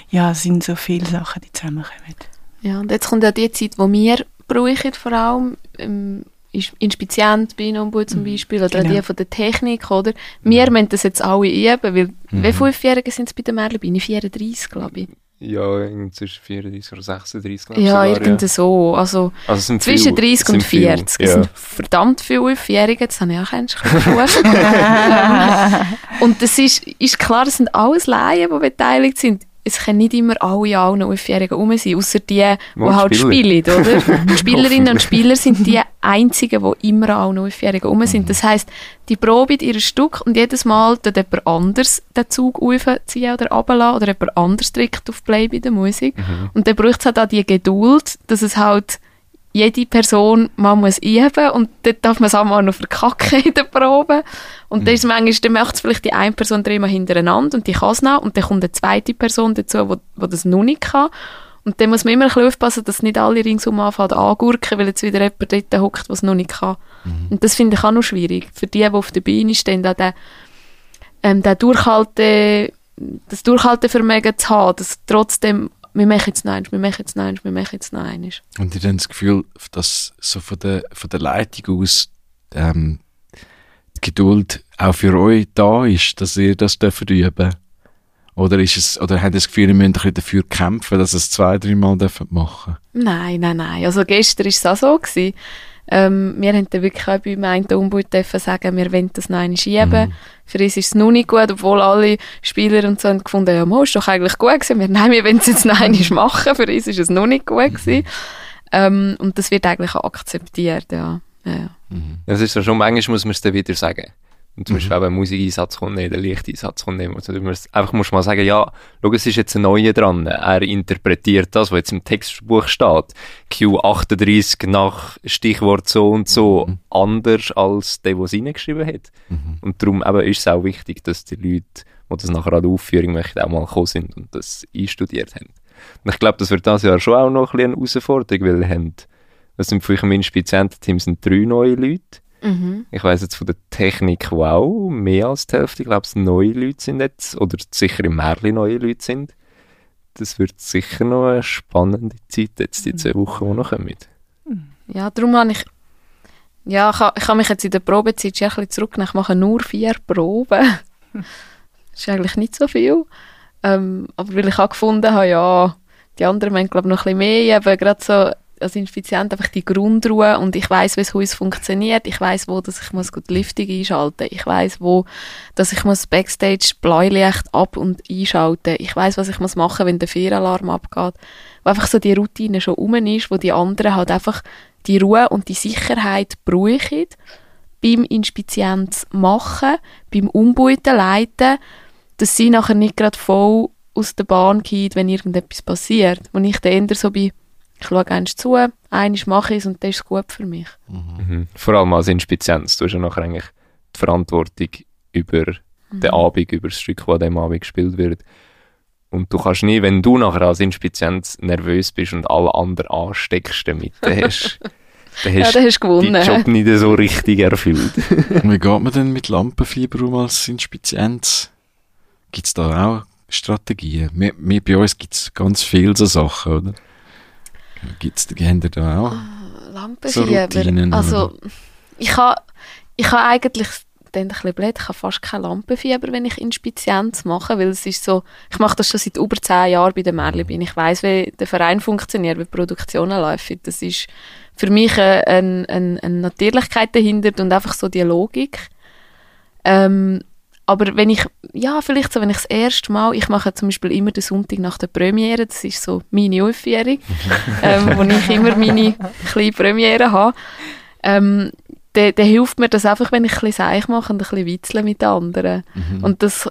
ja, es sind so viele Sachen, die zusammenkommen. Ja, und jetzt kommt ja die Zeit, wo wir brauchen vor allem, ähm, Inspizient bei Ombudsman zum mhm. Beispiel, oder genau. die von der Technik, oder? Wir ja. müssen das jetzt alle üben, weil, mhm. wie Fünfjährige sind es bei den Merle? Bin ich 34, glaube ich. Ja, zwischen 34 oder 36, glaube ich. Ja, irgendwie ja. so. Also, also zwischen viel, 30 und 40. Viel, ja. sind verdammt viele Fünfjährige, das habe ich auch kennengelernt. und das ist, ist klar, das sind alles Laien, die beteiligt sind es können nicht immer alle allen Elfjährigen rum sein, außer die, die oh, halt spielen, oder? die Spielerinnen und Spieler sind die einzigen, die immer allen Elfjährigen rum sind. Das heisst, die proben ihr Stück und jedes Mal tut jemand anders den Zug aufziehen oder runterlassen oder jemand anders drückt auf Play bei der Musik. Mhm. Und dann braucht es halt auch die Geduld, dass es halt jede Person mal muss üben und dort darf man es auch mal noch verkacken in der Probe. Und mhm. dann, ist manchmal, dann macht es vielleicht die eine Person dreimal hintereinander und die kann es noch und dann kommt eine zweite Person dazu, wo, wo das noch nicht kann. Und dann muss man immer ein bisschen aufpassen, dass nicht alle ringsum anfangen angurken, weil jetzt wieder jemand dort hockt, der es noch nicht kann. Mhm. Und das finde ich auch noch schwierig. Für die, die auf der Bühne stehen, da den, ähm, den Durchhalte, das Durchhaltevermögen zu haben, dass trotzdem wir machen jetzt nein, wir machen jetzt nein, wir machen jetzt nein. Und ihr habt das Gefühl, dass so von der, von der Leitung aus ähm, die Geduld auch für euch da ist, dass ihr das dürft üben oder ist es, oder habt ihr das Gefühl, ihr müsst ein bisschen dafür kämpfen, dass ihr es zwei, dreimal machen Nein, nein, nein. Also gestern war es auch so. Gewesen. Ähm, wir haben dann wirklich auch bei meinem Umbau sagen, wir wollen das noch schieben. Mhm. Für uns ist es noch nicht gut, obwohl alle Spieler und so haben gefunden, ja, mo, ist doch eigentlich gut gewesen. Wir, nein, wir wollen es jetzt noch machen. Für uns ist es noch nicht gut gewesen. Ähm, und das wird eigentlich auch akzeptiert, ja. ja. Mhm. Das ist ja schon, manchmal muss man es dann wieder sagen. Und zum mhm. Beispiel, Musikeinsatz kommt, nicht, der Lichteinsatz kommt nicht. Also, du musst, einfach musst mal sagen, ja, schau, es ist jetzt ein Neuer dran. Er interpretiert das, was jetzt im Textbuch steht. Q38 nach Stichwort so und so mhm. anders als der, der es reingeschrieben hat. Mhm. Und darum eben ist es auch wichtig, dass die Leute, die das nachher an der Aufführung möchten, auch mal gekommen sind und das einstudiert haben. Und ich glaube, das wird das Jahr schon auch noch ein bisschen eine Herausforderung, weil wir haben, das sind für im Inspiziententeam sind drei neue Leute. Mhm. Ich weiß jetzt von der Technik, wow, mehr als die Hälfte, ich glaube, es neue Leute sind jetzt, oder sicher im Märchen neue Leute sind. Das wird sicher noch eine spannende Zeit jetzt, die zwei Wochen, die noch kommen. Ja, darum habe ich, ja, ich, ich habe mich jetzt in der Probezeit ein bisschen zurückgenommen. Ich mache nur vier Proben. das ist eigentlich nicht so viel. Ähm, aber weil ich auch gefunden habe, ja, die anderen haben, glaube ich, noch ein bisschen mehr, eben gerade so als Infizient einfach die Grundruhe und ich weiß, wie es Haus funktioniert. Ich weiß, wo dass ich muss die Lüftung einschalten. Ich weiß, wo dass ich muss Backstage Blaulicht ab und einschalten. Ich weiß, was ich muss machen, wenn der Fehralarm abgeht. Wo einfach so die Routine schon um ist, wo die anderen halt einfach die Ruhe und die Sicherheit brauchen. beim Inspizienz machen, beim Umbeuten, Leiten, dass sie nachher nicht gerade voll aus der Bahn geht, wenn irgendetwas passiert. Wo ich dann eher so bin, ich schaue eins zu, eines mache ich es und das ist gut für mich. Mhm. Vor allem als Inspizienz. Du hast ja nachher eigentlich die Verantwortung über Mhm. den Abend, über das Stück, das an dem Abend gespielt wird. Und du kannst nie, wenn du nachher als Inspizienz nervös bist und alle anderen ansteckst damit, dann hast, dann Ja, hast du du deinen. Job nicht so richtig erfüllt. Und wie geht man denn mit Lampenfieber um als Inspizienz? Gibt es da auch Strategien? Wir, wir, bei uns gibt es ganz viele so Sachen, oder? Gibt's, haben ihr da auch? So Lampenfieber. Routinen, also, ich habe ich ha eigentlich, dann ein bisschen blöd, ich habe fast kein Lampenfieber, wenn ich Inspizienz mache, weil es ist so, ich mache das schon seit über zehn Jahren bei der Merli bin. Ich weiß, wie der Verein funktioniert, wie die Produktionen laufen. Das ist für mich eine, eine, eine, eine Natürlichkeit dahinter und einfach so die Logik. Ähm, aber wenn ich, ja, vielleicht so, wenn ich das erste Mal, ich mache zum Beispiel immer den Sonntag nach der Premiere, das ist so meine Aufführung, ähm, wo ich immer meine kleine Premiere habe, ähm, dann, dann hilft mir das einfach, wenn ich ein bisschen Seich mache und ein bisschen witzle mit den anderen. Mhm. Und das,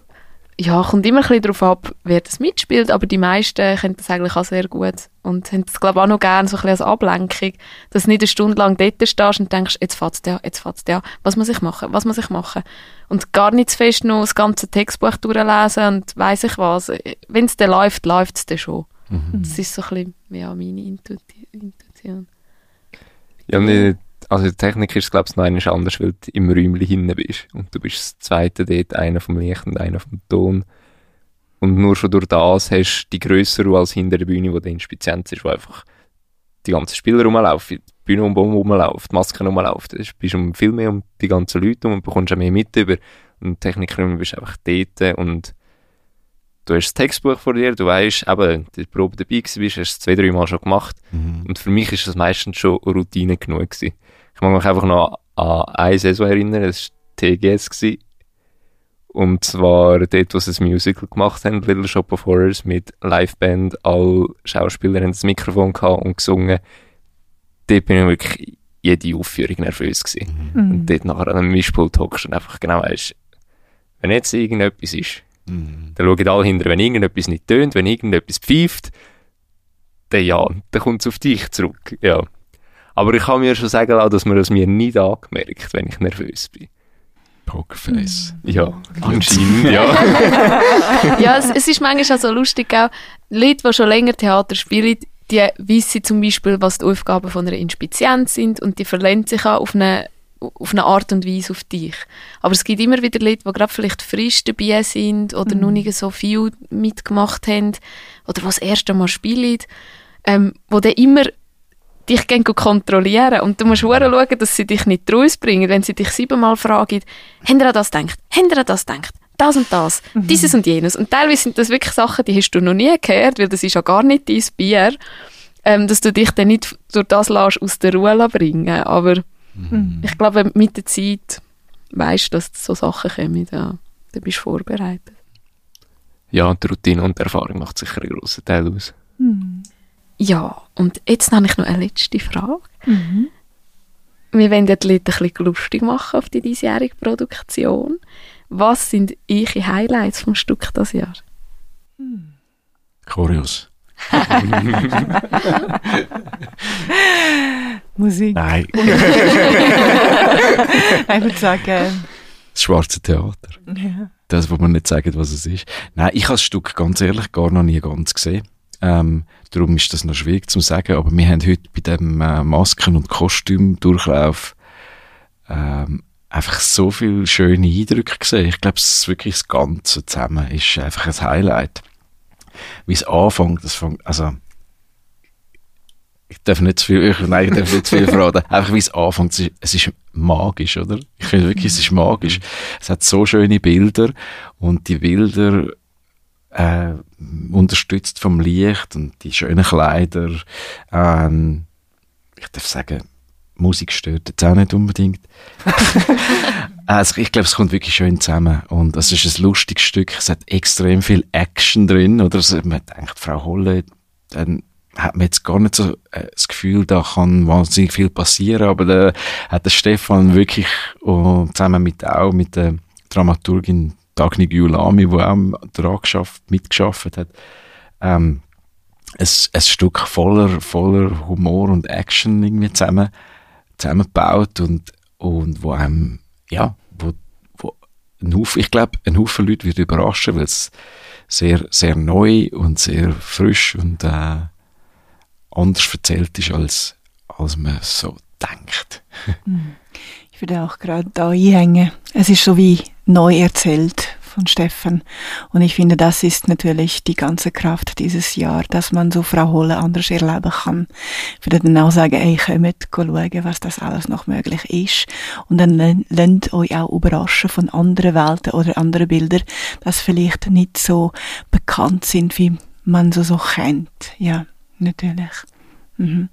ja, kommt immer ein bisschen darauf ab, wer das mitspielt, aber die meisten können das eigentlich auch sehr gut und haben das, glaube ich, auch noch gerne so ein bisschen als Ablenkung, dass du nicht eine Stunde lang dort stehst und denkst, jetzt fährt's der, jetzt fährt's der, was muss ich machen, was muss ich machen? Und gar nicht zu fest noch das ganze Textbuch durchlesen und weiss ich was. Wenn es dann läuft, läuft es dann schon. Mhm. Das ist so ein bisschen, ja, meine Intuition. Intuition. Ja, nicht, also die Technik ist, glaube ich, noch einmal anders, weil du im Räumchen hinten bist. Und du bist das zweite dort, einer vom Licht und einer vom Ton. Und nur schon durch das hast du die grössere Ruhe als hinter der Bühne, wo der Inspizienz ist, wo einfach die ganzen Spieler rumlaufen, die Bühne um rumlaufen, die Masken rumlaufen. Du bist um viel mehr um die ganzen Leute und bekommst auch mehr mit über. Und Technikraum bist einfach dort und du hast das Textbuch vor dir, du weißt, eben, die Probe dabei gewesen bist, hast es zwei, drei Mal schon gemacht. Mhm. Und für mich ist das meistens schon Routine genug gewesen. Ich mag mich einfach noch an eine Saison erinnern, das war TGS gewesen. Und zwar dort, wo sie das Musical gemacht haben, Little Shop of Horrors, mit Liveband, alle Schauspieler haben das Mikrofon gehabt und gesungen. Dort bin ich wirklich jede Aufführung nervös gewesen. Mhm. Und dort nachher an einem Mischpult hockst und einfach genau weißt, wenn jetzt irgendetwas ist, Mhm. dann schauen alle hinter, wenn irgendetwas nicht tönt, wenn irgendetwas pfeift, dann ja, dann kommt es auf dich zurück, ja. Aber ich kann mir schon sagen lassen, dass man das mir nicht angemerkt, wenn ich nervös bin. Pokerface. Ja, anscheinend, ja. ja, es, es ist manchmal auch so lustig, auch Leute, die schon länger Theater spielen, die wissen zum Beispiel, was die Aufgaben von einer Inspizienz sind und die verlassen sich auch auf eine, auf eine Art und Weise auf dich. Aber es gibt immer wieder Leute, die gerade vielleicht frisch dabei sind oder noch nicht so viel mitgemacht haben oder die das erste Mal spielen, ähm, wo dann immer dich gehen kontrollieren und du musst schauen, dass sie dich nicht rausbringen, wenn sie dich siebenmal fragen, haben ihr an das gedacht? Haben ihr an das gedacht? Das und das, dieses und jenes. Und teilweise sind das wirklich Sachen, die hast du noch nie gehört, weil das ist ja gar nicht dein Bier, ähm, dass du dich dann nicht durch das lässt, aus der Ruhe bringen Aber Mhm. ich glaube, mit der Zeit weißt du, dass so Sachen kommen. Ja. Dann bist du vorbereitet. Ja, die Routine und die Erfahrung macht sicher einen grossen Teil aus. Mhm. Ja, und jetzt habe ich noch eine letzte Frage. Mhm. Wir wollen ja die Leute ein bisschen lustig machen auf die diesjährige Produktion. Was sind eure Highlights vom Stück das Jahr? Choreos. Musik. Nein, ich würde sagen, das schwarze Theater. ja. Das, wo man nicht sagen, was es ist. Nein, ich habe das Stück ganz ehrlich gar noch nie ganz gesehen. Ähm, darum ist das noch schwierig zu sagen. Aber wir haben heute bei dem äh, Masken- und Kostümdurchlauf ähm, einfach so viele schöne Eindrücke gesehen. Ich glaube, es ist wirklich das Ganze zusammen ist einfach ein Highlight. Wie es anfängt, das fängt, also ich darf nicht zu viel, ich, nein, ich darf nicht zu viel verraten. Einfach wie es anfängt, es ist, magisch, oder? Ich finde wirklich, es ist magisch. Es hat so schöne Bilder und die Bilder äh, unterstützt vom Licht und die schönen Kleider. Ähm, ich darf sagen, Musik stört jetzt auch nicht unbedingt. also ich glaube, es kommt wirklich schön zusammen und es ist ein lustiges Stück. Es hat extrem viel Action drin, oder? Also, man denkt, Frau Holle, dann hat man jetzt gar nicht so äh, das Gefühl, da kann wahnsinnig viel passieren, aber da hat der Stefan wirklich oh, zusammen mit auch mit der Dramaturgin Dagny Gyulami, die auch daran geschafft, mitgeschafft hat, ähm, ein, ein Stück voller, voller Humor und Action irgendwie zusammen, zusammengebaut und, und wo einem, ja, ein Haufen, ich glaube, ein Haufen Leute wird überraschen, weil es sehr, sehr neu und sehr frisch und äh, anders erzählt ist, als, als man so denkt. Ich würde auch gerade da einhängen. Es ist so wie neu erzählt von Steffen. Und ich finde, das ist natürlich die ganze Kraft dieses Jahr, dass man so Frau Holle anders erleben kann. Ich würde dann auch sagen, ey, kommt schauen, was das alles noch möglich ist. Und dann lernt euch auch überraschen von anderen Welten oder anderen Bildern, das vielleicht nicht so bekannt sind, wie man so so kennt. Ja, natürlich. Mhm.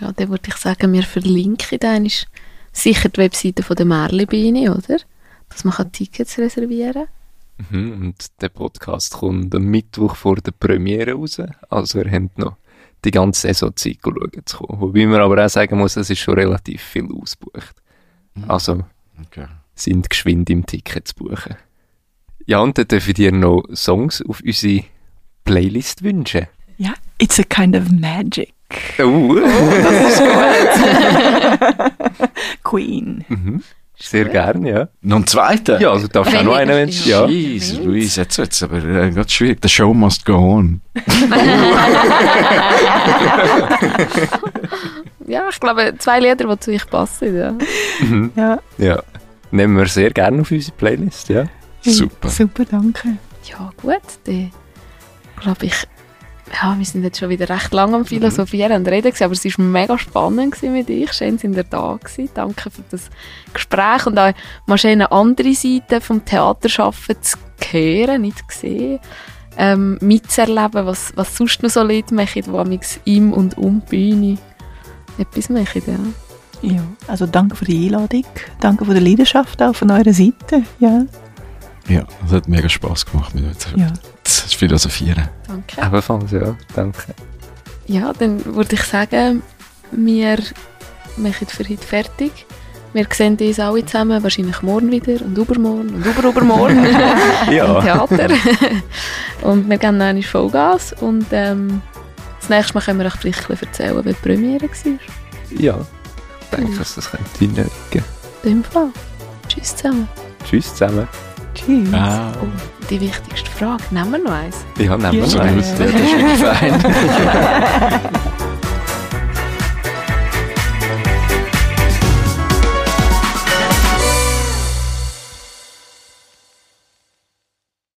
Ja, dann würde ich sagen, wir verlinken dann sicher die Webseite von der Merlebeine, oder? Dass man Tickets reservieren kann. Mhm, und der Podcast kommt am Mittwoch vor der Premiere raus. Also ihr habt noch die ganze Saison Zeit schauen zu kommen. Wobei man aber auch sagen muss, es ist schon relativ viel ausgebucht. Mhm. Also okay. sind geschwind im Ticket zu buchen. Ja, und dann dürfen dir noch Songs auf unsere Playlist wünschen. Ja, it's a kind of magic. Uh. Oh, das ist gut. Queen. Mhm. Sehr gern, ja. Noch einen zweiten? Ja, also darfst du auch noch einen wünschen. Ja. Jesus, Luis, jetzt wird's aber äh, ganz schwierig. The show must go on. ja, ich glaube, zwei Lieder, die zu euch passen, ja. Mhm. ja. Ja. Nehmen wir sehr gerne auf unsere Playlist, ja. Super. Super, danke. Ja, gut, dann glaube ich, ja, wir sind jetzt schon wieder recht lange am Philosophieren und Reden gewesen, aber es war mega spannend mit euch. Schön, sind ihr da gewesen. Danke für das Gespräch und auch mal schön eine andere Seite vom Theaterschaffen zu hören, nicht zu sehen, ähm, mitzuerleben, was, was sonst noch so Leute machen, die im und um die Bühne etwas machen, ja. Ja, also danke für die Einladung, danke für die Leidenschaft auch von eurer Seite, ja. Ja, es hat mega Spass gemacht mit euch. Ja. Das ist philosophieren. Danke. Ebenfalls, ja. Danke. Ja, dann würde ich sagen, wir machen für heute fertig. Wir sehen uns alle zusammen, wahrscheinlich morgen wieder und übermorgen und überübermorgen ja. im Theater. und wir geben noch eine Vollgas und ähm, das nächste Mal können wir euch vielleicht erzählen, wie die Premiere war. Ja, ich denke, dass das könnte hinlegen. In dem Fall. Tschüss zusammen. Tschüss zusammen. Tschüss. Ah. Oh, die wichtigste Frage, nehmen wir noch eins? Ja, nehmen wir noch eins. Das ist fein.